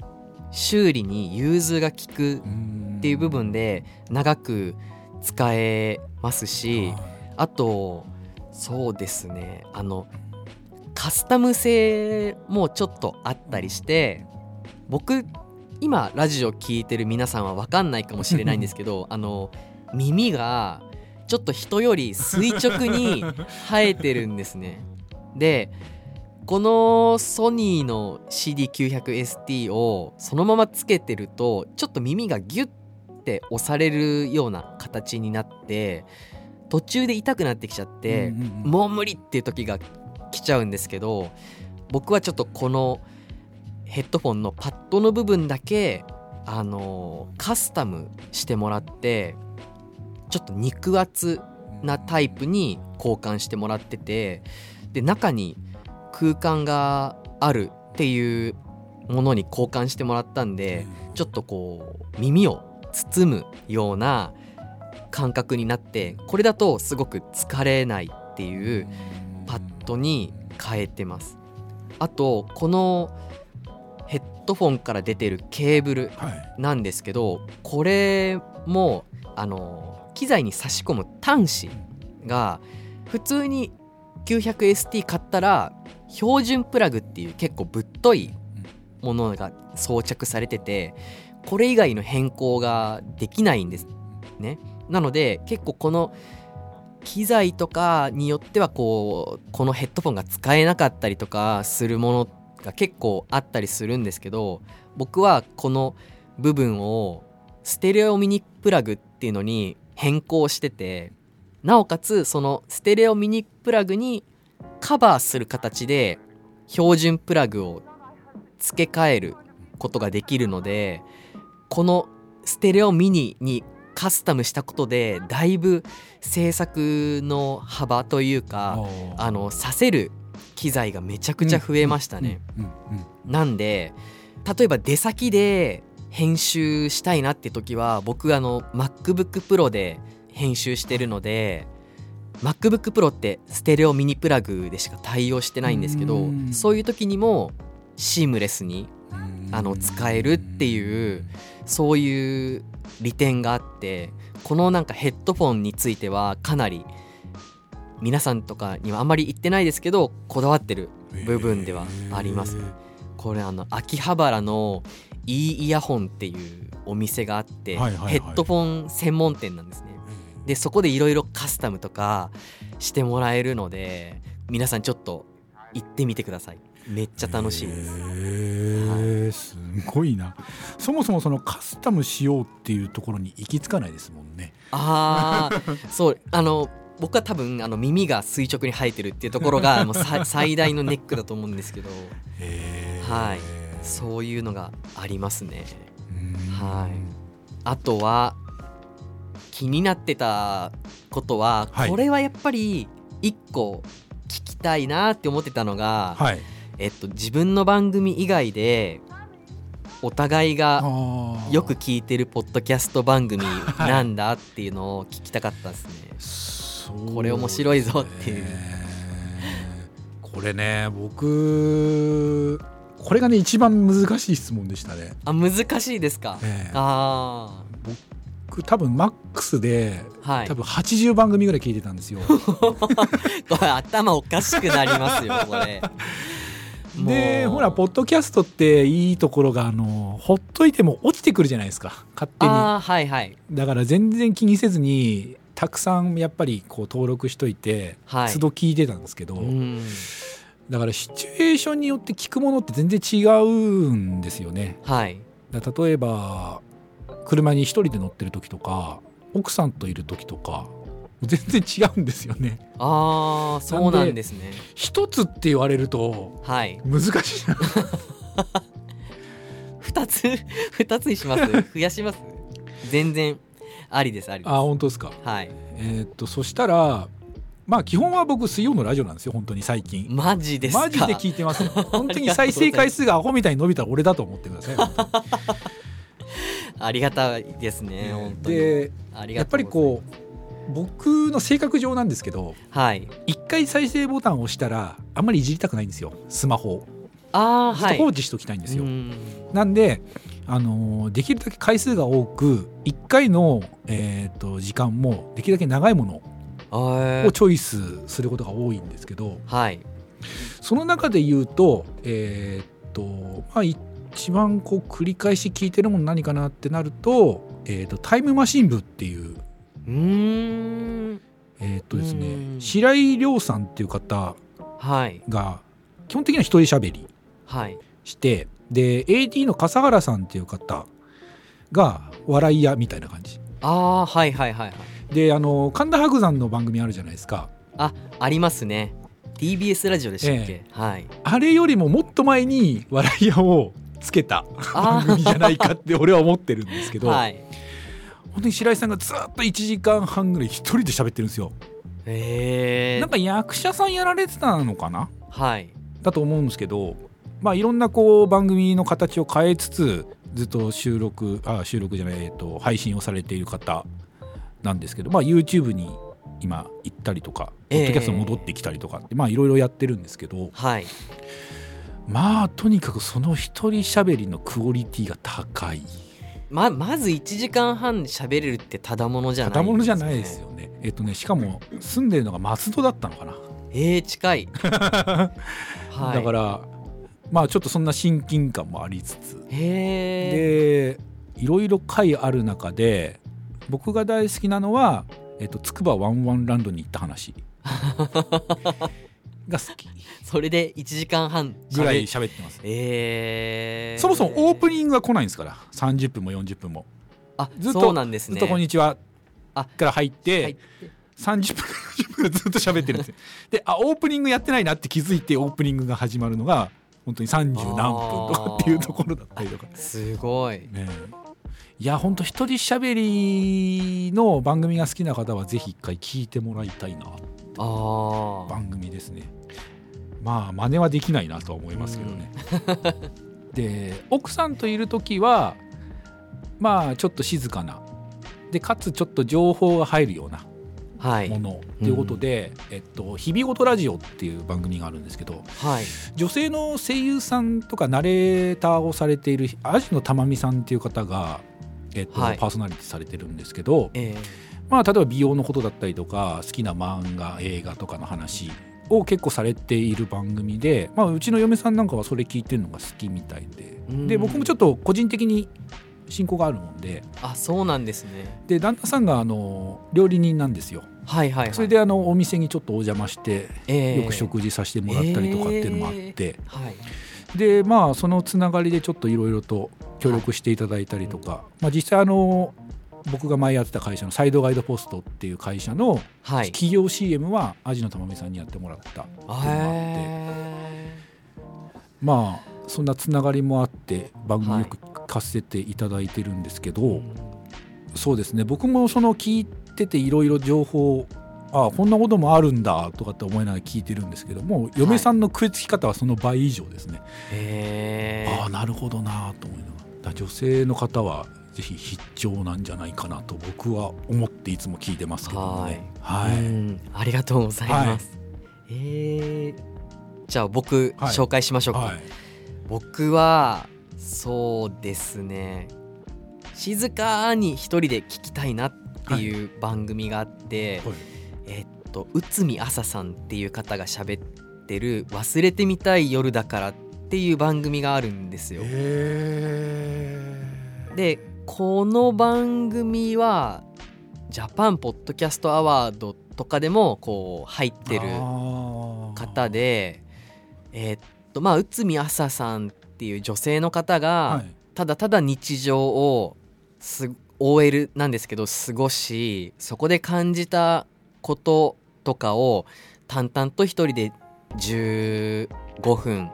修理に融通が利くっていう部分で長く使えますしあとそうですねあのカスタム性もちょっとあったりして僕今ラジオ聴いてる皆さんは分かんないかもしれないんですけど あの耳がちょっと人より垂直に生えてるんですね。でこのソニーの CD900ST をそのままつけてるとちょっと耳がギュッて押されるような形になって途中で痛くなってきちゃって、もう無理っていう時が来ちゃうんですけど僕はちょっとこのヘッドフォンのパッドの部分だけあのカスタムしてもらってちょっと肉厚なタイプに交換してもらっててで中に空間があるっていうものに交換してもらったんでちょっとこう耳を包むような感覚になってこれだとすごく疲れないっていうパッドに変えてます。あとこのヘッドフォンから出てるケーブルなんですけど、これもあの機材に差し込む端子が普通に 900ST 買ったら標準プラグっていう結構ぶっといものが装着されててこれ以外の変更ができないんですねなので結構この機材とかによってはこうこのヘッドフォンが使えなかったりとかするものが結構あったりするんですけど僕はこの部分をステレオミニプラグっていうのに変更しててなおかつそのステレオミニプラグにカバーする形で標準プラグを付け替えることができるのでこのステレオミニにカスタムしたことでだいぶ制作の幅というかあのさせる機材がめちゃくちゃ増えましたね。なんで例えば出先で編集したいなって時は僕あの MacBookPro で編集してるので MacBookPro ってステレオミニプラグでしか対応してないんですけどそういう時にもシームレスにあの使えるっていうそういう利点があってこのなんかヘッドフォンについてはかなり皆さんとかにはあんまり言ってないですけどこだわってる部分ではあります、これあの秋葉原のいいイヤホンっていうお店があって、ヘッドフォン専門店なんですね。でそこでいろいろカスタムとかしてもらえるので皆さんちょっと行ってみてくださいめっちゃ楽しいです。へすごいな。そもそもそのカスタムしようっていうところに行き着かないですもんね。ああそう。あの僕は多分あの耳が垂直に生えてるっていうところが もう最大のネックだと思うんですけど、はい、そういうのがありますね。はい、あとは気になってたことは、はい、これはやっぱり一個聞きたいなって思ってたのが、はい、えっと、自分の番組以外でお互いがよく聞いてるポッドキャスト番組 なんだっていうのを聞きたかったですね。はい、これ面白いぞっていう。これね僕これがね一番難しい質問でしたね。あ難しいですか？えー、あ僕多分マックスで、はい、多分80番組ぐらい聞いてたんですよ。これ頭おかしくなりますよこれ。でほらポッドキャストっていいところがあのほっといても落ちてくるじゃないですか。勝手に、はいはい、だから全然気にせずにたくさんやっぱりこう登録しといて、はい、都度聞いてたんですけど、だからシチュエーションによって聞くものって全然違うんですよね。はい、例えば車に一人で乗ってる時とか奥さんといる時とか全然違うんですよね。ああそうなんですね。一つって言われると難しいな。二つ二つにします？増やします？全然ありですありです。あ本当ですか。はい。えー、っとそしたら。まあ基本は僕水曜のラジオなんですよ本当に最近マジですマジで聞いてます 本当に再生回数がアホみたいに伸びたら俺だと思ってくださいありがたいですね本当にでやっぱりこう僕の性格上なんですけど、はい、1回再生ボタンを押したらあんまりいじりたくないんですよ。スマホあずっと放置しておきたいんですよ、はい、なんであのできるだけ回数が多く1回の、えーと、時間もできるだけ長いものをチョイスすることが多いんですけど、はい、その中で言うとえっ、ー、とまあ一番こう繰り返し聞いてるもの何かなってなると「えーとタイムマシン部」っていううん。えー、っとですね白井亮さんっていう方が基本的には一人喋りして、はい、で AD の笠原さんっていう方が笑い屋みたいな感じ。ああはいはいはいはい。であの神田伯山の番組あるじゃないですか。あありますね。TBS ラジオでしたっけ、えー、はい。あれよりももっと前に笑い屋をつけた番組じゃないかって俺は思ってるんですけど、はい、本当に白井さんがずっと1時間半ぐらい一人で喋ってるんですよ。へえなんか役者さんやられてたのかな？はい。だと思うんですけどまあいろんなこう番組の形を変えつつずっと収録あ収録じゃない、えっと、配信をされている方なんですけど、まあ、YouTube に今行ったりとか、ポッドキャスト戻ってきたりとかってまあいろいろやってるんですけど、はい、まあとにかくその一人喋りのクオリティが高い。ままず1時間半喋れるってただものじゃない、ね、ただものじゃないですよね。えっとねしかも住んでるのが松戸だったのかな。えー、近い、はい、だからまあちょっとそんな親近感もありつつ。へでいろいろ回ある中で僕が大好きなのは、えっと、筑波ワンワンランドに行った話 が好き。それで1時間半ぐらい喋ってます。えー、そもそもオープニングが来ないんですから。30分も40分も。あずっとそうなんです、ね、ずっと「こんにちは」から入って入って。30分40分ずっと喋ってるんですよ。であオープニングやってないなって気づいてオープニングが始まるのが本当に30何分とかっていうところだったりとか。すごい、ね、いや本当一人喋りの番組が好きな方はぜひ一回聞いてもらいたいな番組ですねまあ真似はできないなとは思いますけどね、で奥さんといる時はまあちょっと静かな。でかつちょっと情報が入るようなものということで「えっと、日々ごとラジオ」っていう番組があるんですけど、はい、女性の声優さんとかナレーターをされているアジのたまみさんっていう方が、えっとパーソナリティされてるんですけど、えー、まあ、例えば美容のことだったりとか好きな漫画映画とかの話を結構されている番組で、まあ、うちの嫁さんなんかはそれ聞いてるのが好きみたいで。で僕もちょっと個人的に親交があるもんで。あそうなんですね。で旦那さんがあの料理人なんですよ。はいはい、はい、それであのお店にちょっとお邪魔して、えー、よく食事させてもらったりとかっていうのもあって、えー、はい、でまあそのつながりでちょっといろいろと協力していただいたりとか、はい、まあ、実際あの僕が前やってた会社のサイドガイドポストっていう会社の企業 CM はアジのたまみさんにやってもらったっていうのがあって。まあそんなつながりもあって番組よくかせていただいてるんですけど、はい、そうですね。僕もその聞いてていろいろ情報ああこんなこともあるんだとかって思いながら聞いてるんですけども、嫁さんの食いつき方はその倍以上ですね。ああなるほどなと思いながら女性の方はぜひ必聴なんじゃないかなと僕は思っていつも聞いてますけどね。はい、はい、ありがとうございます。はい、えー、じゃあ僕、紹介しましょうか。はい、僕はそうですね。静かに一人で聞きたいなっていう番組があって、はい、えっと内海朝さんっていう方が喋ってる「忘れてみたい夜だから」っていう番組があるんですよ。でこの番組はジャパンポッドキャストアワードとかでもこう入ってる方でえっとまあ内海朝さんっていう女性の方が、ただただ日常をす OL なんですけど過ごしそこで感じたこととかを淡々と一人で15分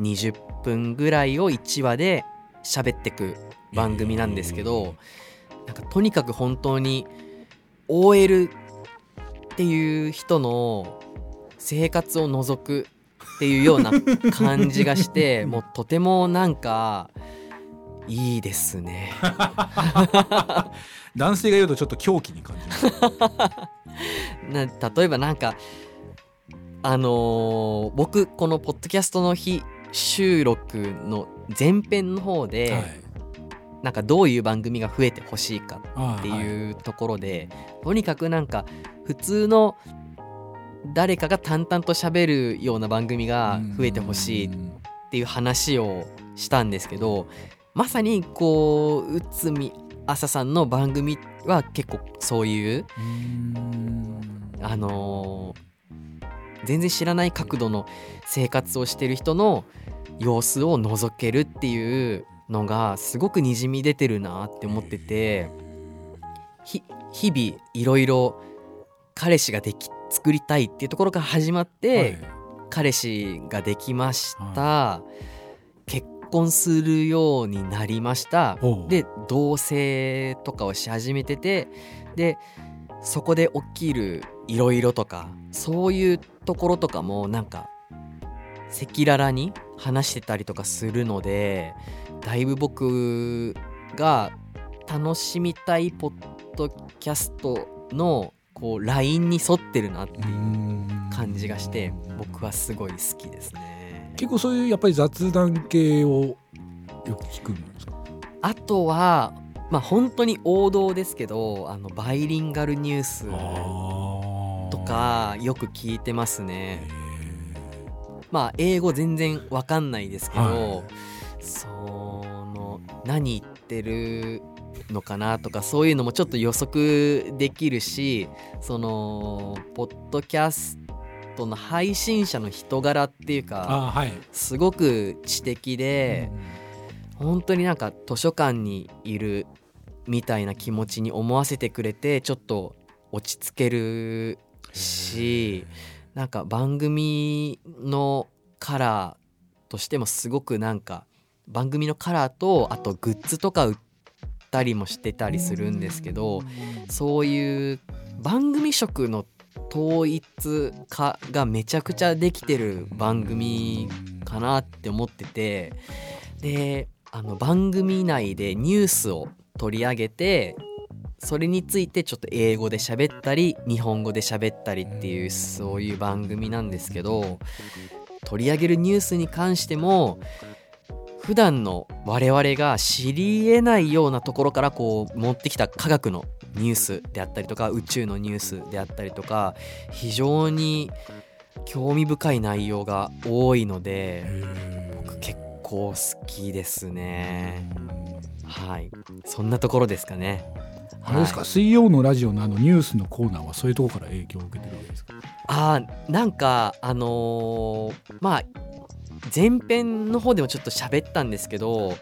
20分ぐらいを1話で喋ってく番組なんですけど、なんかとにかく本当に OL っていう人の生活を除くっていうような感じがして もうとてもなんかいいですね。男性が言うとちょっと狂気に感じ な例えばなんかあのー、僕このポッドキャストの日収録の前編の方で、はい、なんかどういう番組が増えてほしいかっていうところで、はい、とにかくなんか普通の誰かが淡々と喋るような番組が増えてほしいっていう話をしたんですけどまさにこう内海朝さんの番組は結構そういうあのー、全然知らない角度の生活をしてる人の様子を覗けるっていうのがすごくにじみ出てるなって思ってて日々いろいろ彼氏ができ作りたいっていうところから始まって、はい、彼氏ができました、はい、結婚するようになりました。で同棲とかをし始めててでそこで起きるいろいろとかそういうところとかもなんか赤裸々に話してたりとかするのでだいぶ僕が楽しみたいポッドキャストのこうラインに沿ってるなっていう感じがして僕はすごい好きですね。結構そういうやっぱり雑談系をよく聞くんですか？あとはまあ本当に王道ですけどあのバイリンガルニュースとかよく聞いてますね。まあ英語全然わかんないですけど、はい、その何言ってるのかなとかそういうのもちょっと予測できるしそのポッドキャストの配信者の人柄っていうか、はい、すごく知的で、うん、本当になんか図書館にいるみたいな気持ちに思わせてくれてちょっと落ち着けるしなんか番組のカラーとしてもすごくなんか番組のカラーとあとグッズとか売ったりもしてたりするんですけどそういう番組色の統一化がめちゃくちゃできてる番組かなって思っててであの番組内でニュースを取り上げてそれについてちょっと英語で喋ったり日本語で喋ったりっていうそういう番組なんですけど取り上げるニュースに関しても普段の我々が知りえないようなところからこう持ってきた科学のニュースであったりとか宇宙のニュースであったりとか非常に興味深い内容が多いので僕結構好きですね。はい。そんなところですかね。あれですか、はい、水曜のラジオのあのニュースのコーナーはそういうところから影響を受けてるわけですか？あなんかあのー、まあ前編の方でもちょっと喋ったんですけど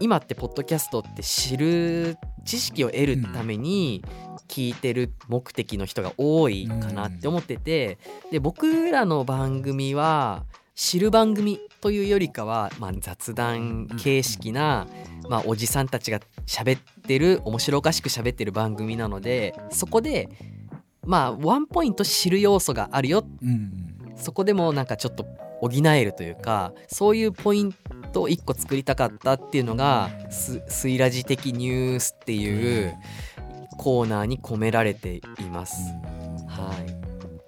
今ってポッドキャストって知る知識を得るために聞いてる目的の人が多いかなって思っててで僕らの番組は知る番組というよりかは、まあ、雑談形式な、まあ、おじさんたちが喋ってる面白おかしく喋ってる番組なのでそこでまあワンポイント知る要素があるよ、うん、そこでもなんかちょっと補えるというかそういうポイントを1個作りたかったっていうのが「スイラジ的ニュース」っていうコーナーに込められています。はい、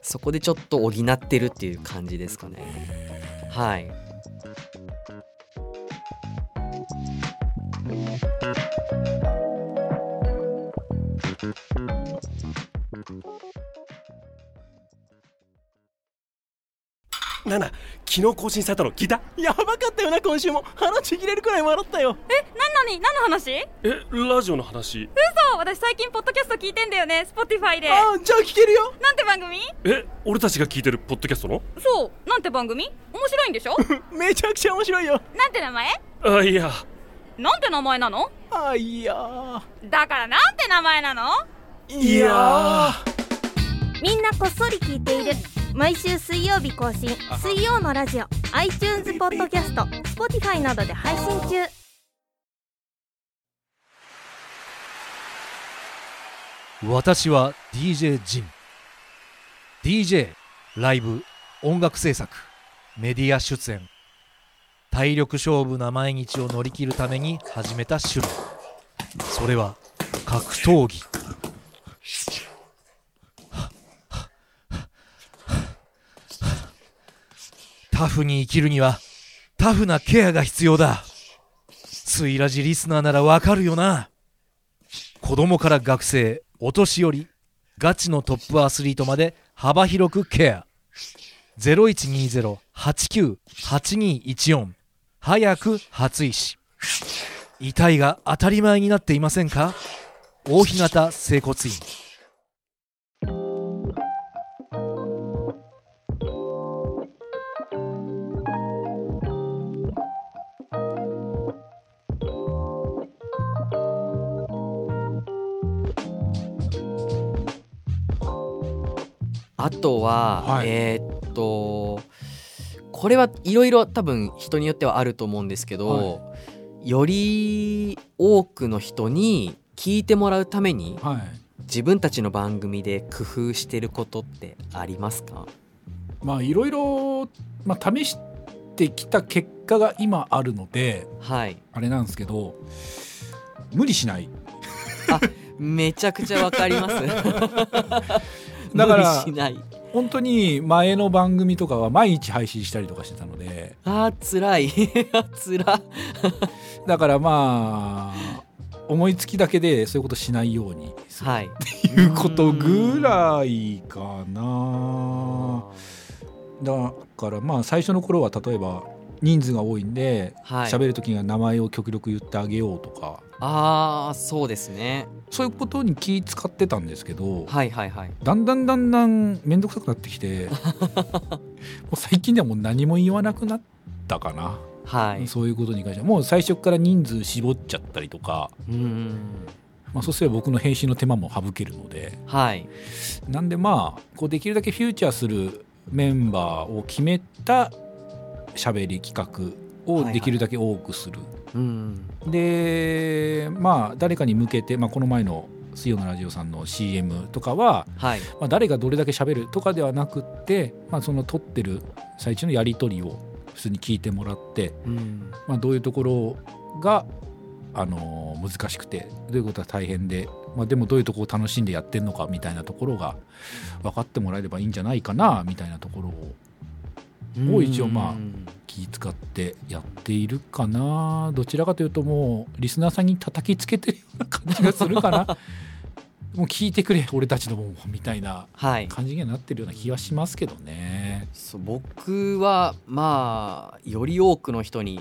そこでちょっと補ってるっていう感じですかね。はい。ナナ昨日更新されたの聞いた？やばかったよな今週も。腹ちぎれるくらい笑ったよ。えなになに？何の話？えラジオの話？嘘！私最近ポッドキャスト聞いてんだよね Spotifyで。あじゃあ聞けるよ。なんて番組？え俺たちが聞いてるポッドキャストの？そう。なんて番組？面白いんでしょ？めちゃくちゃ面白いよ。なんて名前？あいや。なんて名前なの？あいやだからなんて名前なの？いやみんなこっそり聞いている毎週水曜日更新。水曜のラジオ。iTunes ポッドキャスト。Spotify などで配信中。私は DJ ジン DJ ライブ音楽制作メディア出演。体力勝負な毎日を乗り切るために始めた趣味。それは格闘技タフに生きるにはタフなケアが必要だ。ついラジリスナーならわかるよな。子供から学生お年寄りガチのトップアスリートまで幅広くケア。0120-89-8214早く初石遺体が当たり前になっていませんか？大日向整骨院。あとは、はい、えー、っとこれはいろいろ多分人によってはあると思うんですけど、はい、より多くの人に聞いてもらうために、はい、自分たちの番組で工夫してることってありますか？まあいろいろ、まあ、試してきた結果が今あるので、はい、あれなんですけど無理しない。あめちゃくちゃわかります だから本当に前の番組とかは毎日配信したりとかしてたので。あーつらい。つらだからまあ思いつきだけでそういうことしないようにする、はい、っていうことぐらいかな。だからまあ最初の頃は例えば人数が多いんで喋、はい、る時には名前を極力言ってあげようとか。ああそうですね。そういうことに気使ってたんですけど、はいはいはい、だんだんだんだん面倒くさくなってきて もう最近ではもう何も言わなくなったかな、はい、そういうことに関しては。もう最初から人数絞っちゃったりとか。うん。まあ、そうすれば僕の編集の手間も省けるので、はい、なんでまあこうできるだけフューチャーするメンバーを決めた喋り企画をできるだけ多くする、はいはい、でまあ誰かに向けて、まあ、この前の水曜のラジオさんの CM とかは、はい、まあ、誰がどれだけ喋るとかではなくって、まあ、その撮ってる最中のやり取りを普通に聞いてもらって、うん、まあ、どういうところがあの難しくてどういうことは大変で、まあ、でもどういうところを楽しんでやってんのかみたいなところが分かってもらえればいいんじゃないかなみたいなところをを一応まあ気使ってやっているかな。どちらかというともうリスナーさんに叩きつけてるような感じがするかな。もう聞いてくれ俺たちのもんみたいな感じにはなってるような気はしますけどね。はい、そう僕はまあより多くの人に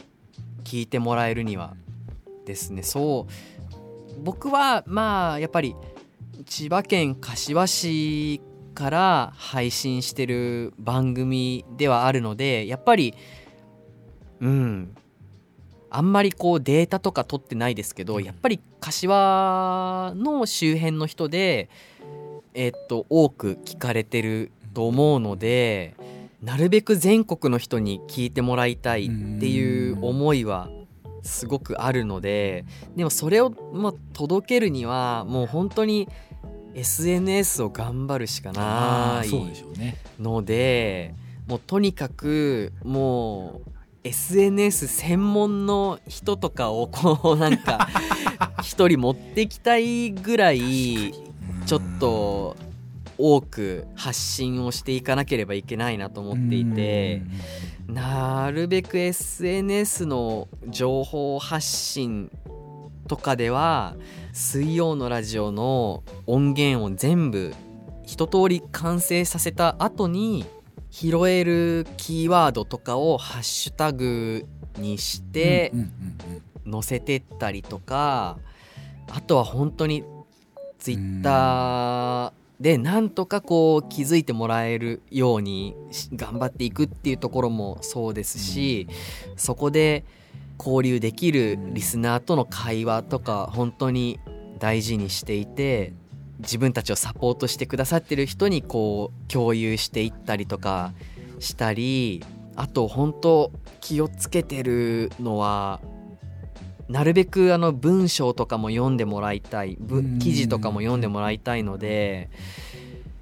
聞いてもらえるにはですね。そう僕はまあやっぱり千葉県柏市から配信してる番組ではあるのでやっぱりうんあんまりこうデータとか取ってないですけどやっぱり柏の周辺の人でえっと多く聞かれてると思うのでなるべく全国の人に聞いてもらいたいっていう思いはすごくあるのででもそれを、まあ、届けるにはもう本当に SNS を頑張るしかないのでもうとにかくもう SNS 専門の人とかをこう なんか 一人持ってきたいぐらいちょっと多く発信をしていかなければいけないなと思っていてなるべく SNS の情報発信とかでは水曜のラジオの音源を全部一通り完成させた後に拾えるキーワードとかをハッシュタグにして載せてったりとかあとは本当にツイッターでなんとかこう気づいてもらえるように頑張っていくっていうところもそうですし、そこで交流できるリスナーとの会話とか本当に大事にしていて自分たちをサポートしてくださってる人にこう共有していったりとかしたりあと本当気をつけてるのはなるべくあの文章とかも読んでもらいたい記事とかも読んでもらいたいので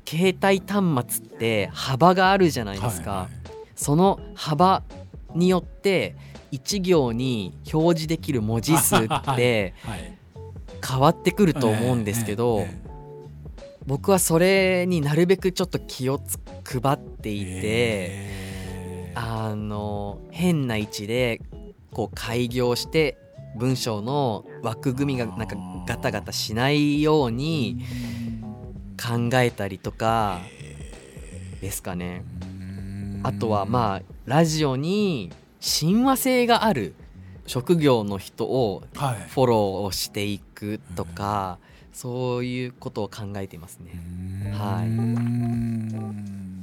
携帯端末って幅があるじゃないですか、はいはい、その幅によって1行に表示できる文字数って変わってくると思うんですけど僕はそれになるべくちょっと気を配っていてあの変な位置でこう開業して文章の枠組みがなんかガタガタしないように考えたりとかですかね。あとはまあラジオに親和性がある職業の人をフォローしていくとか、はい、そういうことを考えていますね。はい、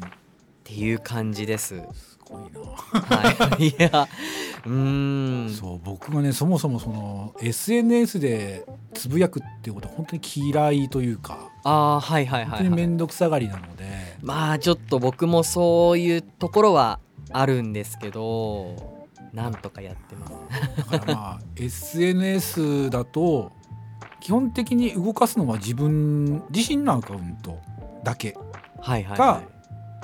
っていう感じです。ごいな。はい、いやうん。そう僕がねそもそもその SNS でつぶやくっていうこと本当に嫌いというかあはいはいはい、はい、本当に面倒くさがりなので。まあちょっと僕もそういうところはあるんですけどなんとかやってます。だからまあ SNS だと基本的に動かすのは自分自身のアカウントだけが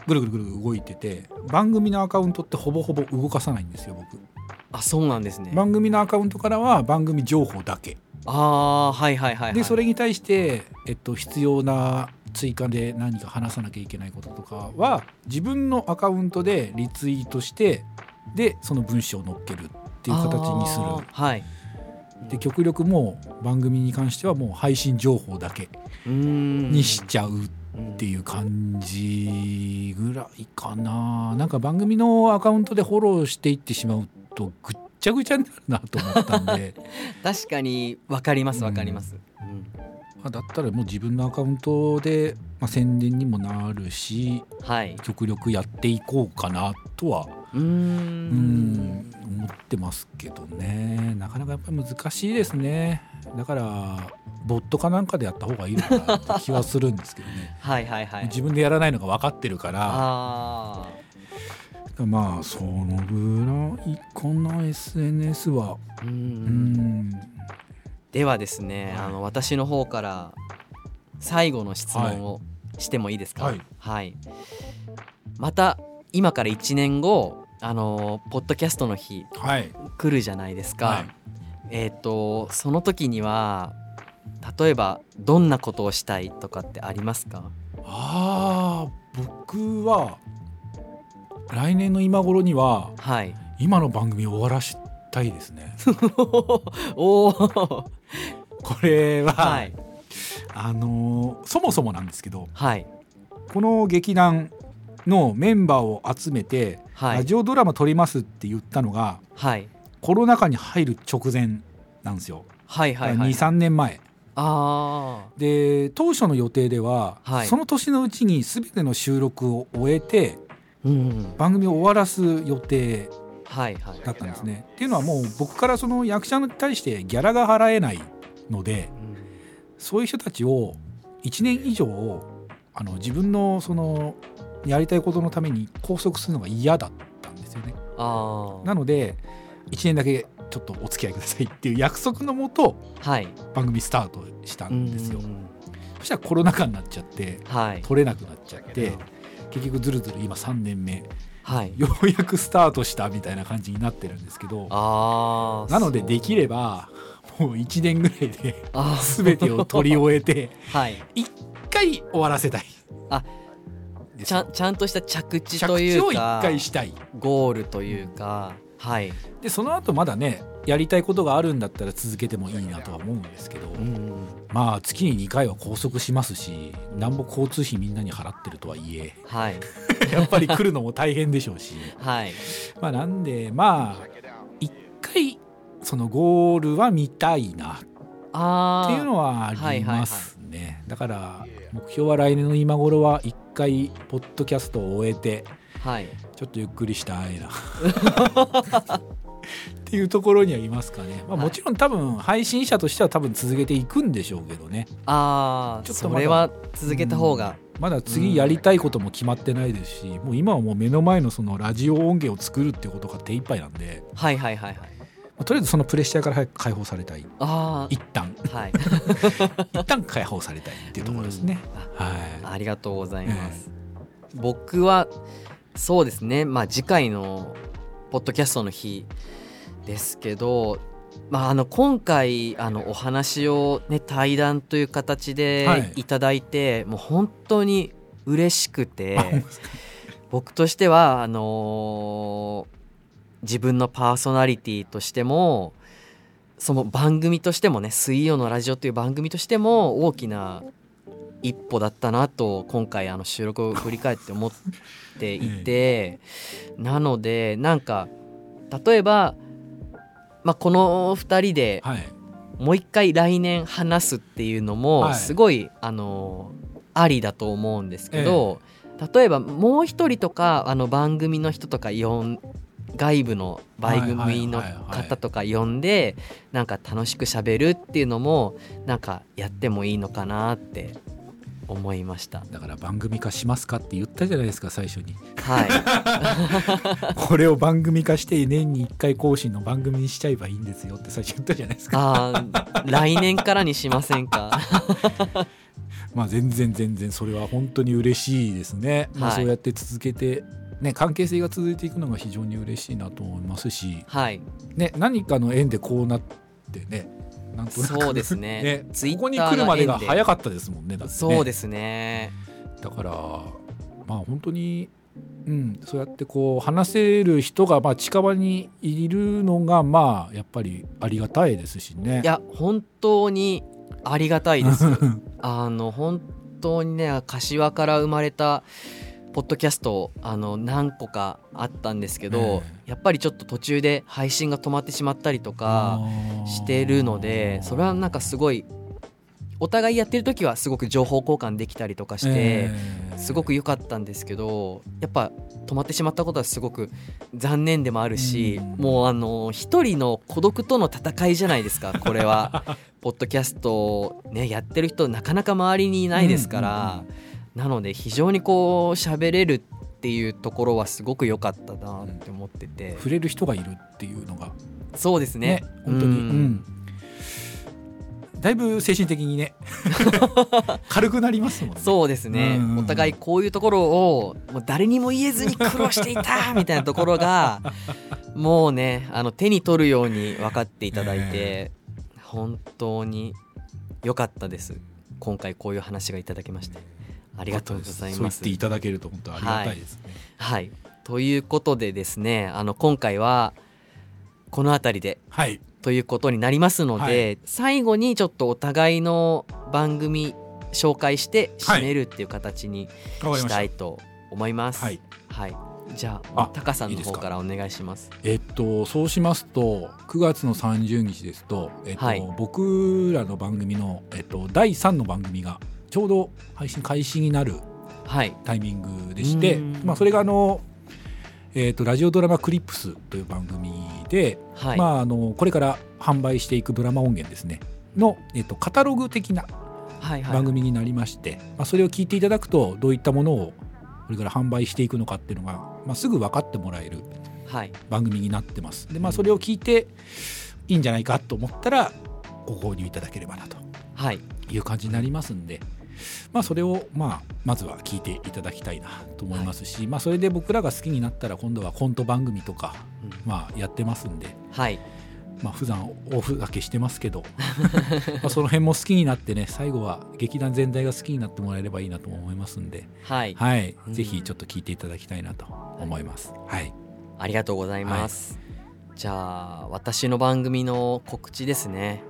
ぐるぐるぐる動いてて番組のアカウントってほぼほぼ動かさないんですよ僕。あそうなんですね。番組のアカウントからは番組情報だけ。ああはいはいはい、はい、でそれに対して、えっと、必要な追加で何か話さなきゃいけないこととかは自分のアカウントでリツイートしてでその文章を載っけるっていう形にする。はい。で極力もう番組に関してはもう配信情報だけにしちゃうっていう感じぐらいかな。なんか番組のアカウントでフォローしていってしまうとぐっちゃぐちゃになるなと思ったんで。確かに分かります分かります、うん、まあ、だったらもう自分のアカウントで、まあ、宣伝にもなるし、はい、極力やっていこうかなとはうん。思ってますけどね。なかなかやっぱり難しいですね。だからボットかなんかでやった方がいいのかなって気はするんですけどね。はいはい、はい、自分でやらないのが分かってるから。まあそのぐらいかな SNS は。うん。ではですね、あの私の方から最後の質問をしてもいいですか、はい、はい、また今から1年後あのポッドキャストの日、はい、来るじゃないですか、はい、えっ、ー、とその時には例えばどんなことをしたいとかってありますか？あ僕は来年の今頃には、はい、今の番組を終わらしたいですね。おおこれは、はい、あのそもそもなんですけど、はい、この劇団のメンバーを集めて、はい、ラジオドラマ撮りますって言ったのが、はい、コロナ禍に入る直前なんですよ。はいはいはい、23年前。あで当初の予定では、はい、その年のうちに全ての収録を終えて、うん、番組を終わらす予定だったんですね。はいはい、っていうのはもう僕からその役者に対してギャラが払えないので、うん、そういう人たちを1年以上あの自分のそのやりたいことのために拘束するのが嫌だったんですよね。なので1年だけちょっとお付き合いくださいっていう約束のもと、はい、番組スタートしたんですよ。そしたらコロナ禍になっちゃって、はい、取れなくなっちゃって結局ずるずる今3年目、はい、ようやくスタートしたみたいな感じになってるんですけどなのでできればもう1年ぐらいで全てを取り終えて、はい、1回終わらせたい。あちゃちゃんとした着地というか着地を1回したい。ゴールというか、はい。でその後まだねやりたいことがあるんだったら続けてもいいなとは思うんですけど、うん、まあ月に2回は拘束しますしなんぼ交通費みんなに払ってるとはいえ、はい、やっぱり来るのも大変でしょうし、はい、まあなんでまあ1回そのゴールは見たいな。っていうのはありますね、はいはいはい、だから目標は来年の今頃は1回ポッドキャストを終えて、はい、ちょっとゆっくりしたいなっていうところにはいますかね、まあ、もちろん多分配信者としては多分続けていくんでしょうけどね。ああちょっとそれは続けた方が、うん、まだ次やりたいことも決まってないですし、もう今はもう目の前のそのラジオ音源を作るっていうことが手一杯なんで。はいはいはいはいまあ、とりあえずそのプレッシャーから解放されたい。あ一旦、はい、一旦解放されたいっていうところですね、うん、はい、ありがとうございます、えー、僕はそうですね。まあ次回のポッドキャストの日ですけど、まあ、あの今回あのお話を、ね、対談という形でい。ただいて、はい、もう本当に嬉しくて僕としてはあのー、自分のパーソナリティとしてもその番組としてもね「水曜のラジオ」という番組としても大きな一歩だったなと今回あの収録を振り返って思っていて、なのでなんか例えば、まあ、この2人でもう一回来年話すっていうのもすごい、あのありだと思うんですけど、例えばもう一人とかあの番組の人とか呼ん外部の番組の方とか呼んでなんか楽しくしゃべるっていうのもなんかやってもいいのかなって思いました。だから番組化しますかって言ったじゃないですか最初に。はい。これを番組化して年に1回更新の番組にしちゃえばいいんですよって最初言ったじゃないですか。あ来年からにしませんか？まあ全然全然それは本当に嬉しいですね、まあ、そうやって続けてね、関係性が続いていくのが非常に嬉しいなと思いますし、はいね、何かの縁でこうなってねなんとなくそうですね ねここに来るまでが早かったですもんねだってねそうですねだからまあ本当にうん、そうやってこう話せる人がまあ近場にいるのがまあやっぱりありがたいですしね。いや本当にありがたいです。あの本当にね柏から生まれたポッドキャストあの何個かあったんですけど、やっぱりちょっと途中で配信が止まってしまったりとかしてるのでそれはなんかすごいお互いやってる時はすごく情報交換できたりとかしてすごく良かったんですけどやっぱ止まってしまったことはすごく残念でもあるしもうあの一人の孤独との戦いじゃないですかこれは。ポッドキャストねやってる人なかなか周りにいないですからなので非常にこう喋れるっていうところはすごく良かったなって思ってて。触れる人がいるっていうのが。そうですね。本当に、うん。だいぶ精神的にね。軽くなりますもんね。そうですね、お互いこういうところをもう誰にも言えずに苦労していたみたいなところがもうねあの手に取るように分かっていただいて、えー、本当に良かったです。今回こういう話がいただけましてありがとうございます。そう言っていただけると本当ありがたいですね、はい、はい、ということでですねあの今回はこの辺りで、はい、ということになりますので、はい、最後にちょっとお互いの番組紹介して締めるっていう形にした。いと思います。はい、はい、じゃあタカさんの方からお願いします。えっとそうしますと9月の30日ですと、えっと、はい、僕らの番組の、えっと、第3の番組がちょうど配信開始になるタイミングでして、まあ、それがあのえーと、ラジオドラマクリップスという番組で、はい、まあ、あのこれから販売していくドラマ音源ですね。の、えーと、カタログ的な番組になりまして、はいはい、まあ、それを聞いていただくとどういったものをこれから販売していくのかっていうのが、まあ、すぐ分かってもらえる番組になってます。でまあ、それを聞いていいんじゃないかと思ったらご購入いただければなという感じになりますんで。まあ、それを、まあ、まずは聞いていただきたいなと思いますし、はい、まあ、それで僕らが好きになったら今度はコント番組とか、まあ、やってますんで、はい。まあ普段オフだけしてますけど まあその辺も好きになってね最後は劇団全体が好きになってもらえればいいなと思いますんで、はい、はい、ぜひちょっと聞いていただきたいなと思います。はい、ありがとうございます。はい、じゃあ私の番組の告知ですね。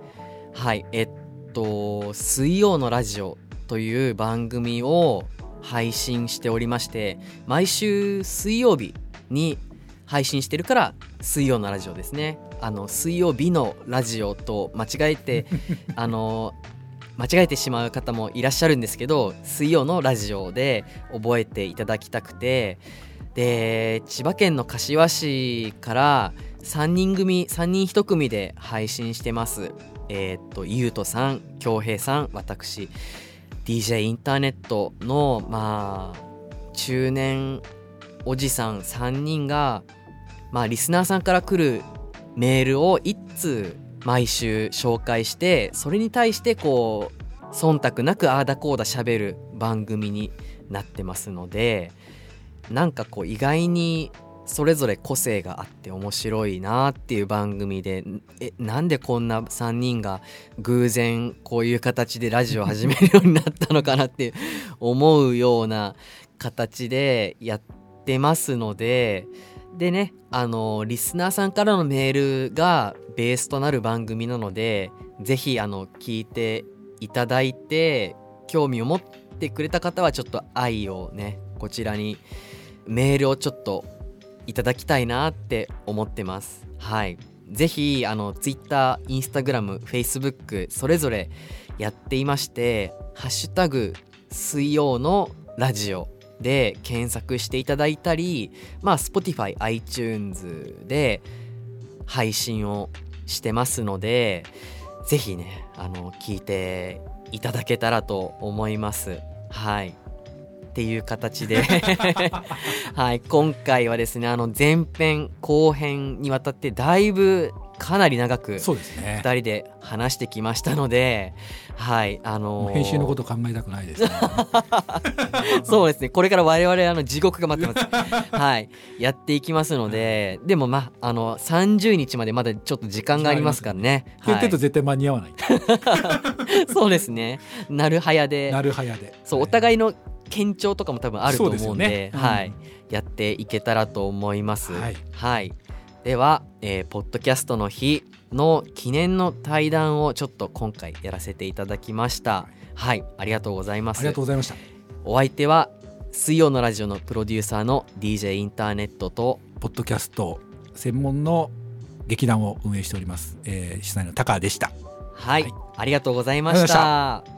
はい。えっと水曜のラジオという番組を配信しておりまして毎週水曜日に配信してるから水曜のラジオですね。あの水曜日のラジオと間違えて あの間違えてしまう方もいらっしゃるんですけど水曜のラジオで覚えていただきたくてで千葉県の柏市から3人組3人1組で配信してます。えー、っとゆうとさん恭平さん私。DJ インターネットのまあ中年おじさん3人がまあリスナーさんから来るメールを1通毎週紹介してそれに対してこう忖度なくああだこうだしゃべる番組になってますのでなんかこう意外にそれぞれ個性があって面白いなっていう番組でえなんでこんな3人が偶然こういう形でラジオを始めるようになったのかなって思うような形でやってますのででねあのリスナーさんからのメールがベースとなる番組なので是非あの聞いていただいて興味を持ってくれた方はちょっと愛をねこちらにメールをちょっといただきたいなって思ってます。はい。ぜひ、あの、Twitter、Instagram、Facebook、それぞれやっていまして、ハッシュタグ、水曜のラジオで検索していただいたり、まあ、Spotify、iTunes で配信をしてますので、ぜひね、あの、聞いていただけたらと思います。はい。っていう形で。はい、今回はですねあの前編後編にわたってだいぶかなり長く2人で話してきましたので、はいあのー、編集のこと考えたくないですね。そうですねこれから我々あの地獄が待ってます。はいやっていきますのででもまああの30日までまだちょっと時間がありますからね。言ってると絶対間に合わない。そうですね。なるはやで。なるはやで。そうお互いの堅調とかも多分あると思うんで、ねうん、はい、やっていけたらと思います。はい、はい、では、えー、ポッドキャストの日の記念の対談をちょっと今回やらせていただきました。はい、ありがとうございます。ありがとうございました。お相手は水曜のラジオのプロデューサーの DJ インターネットとポッドキャスト専門の劇団を運営しております、えー、主催の高でした。はい、はい、ありがとうございました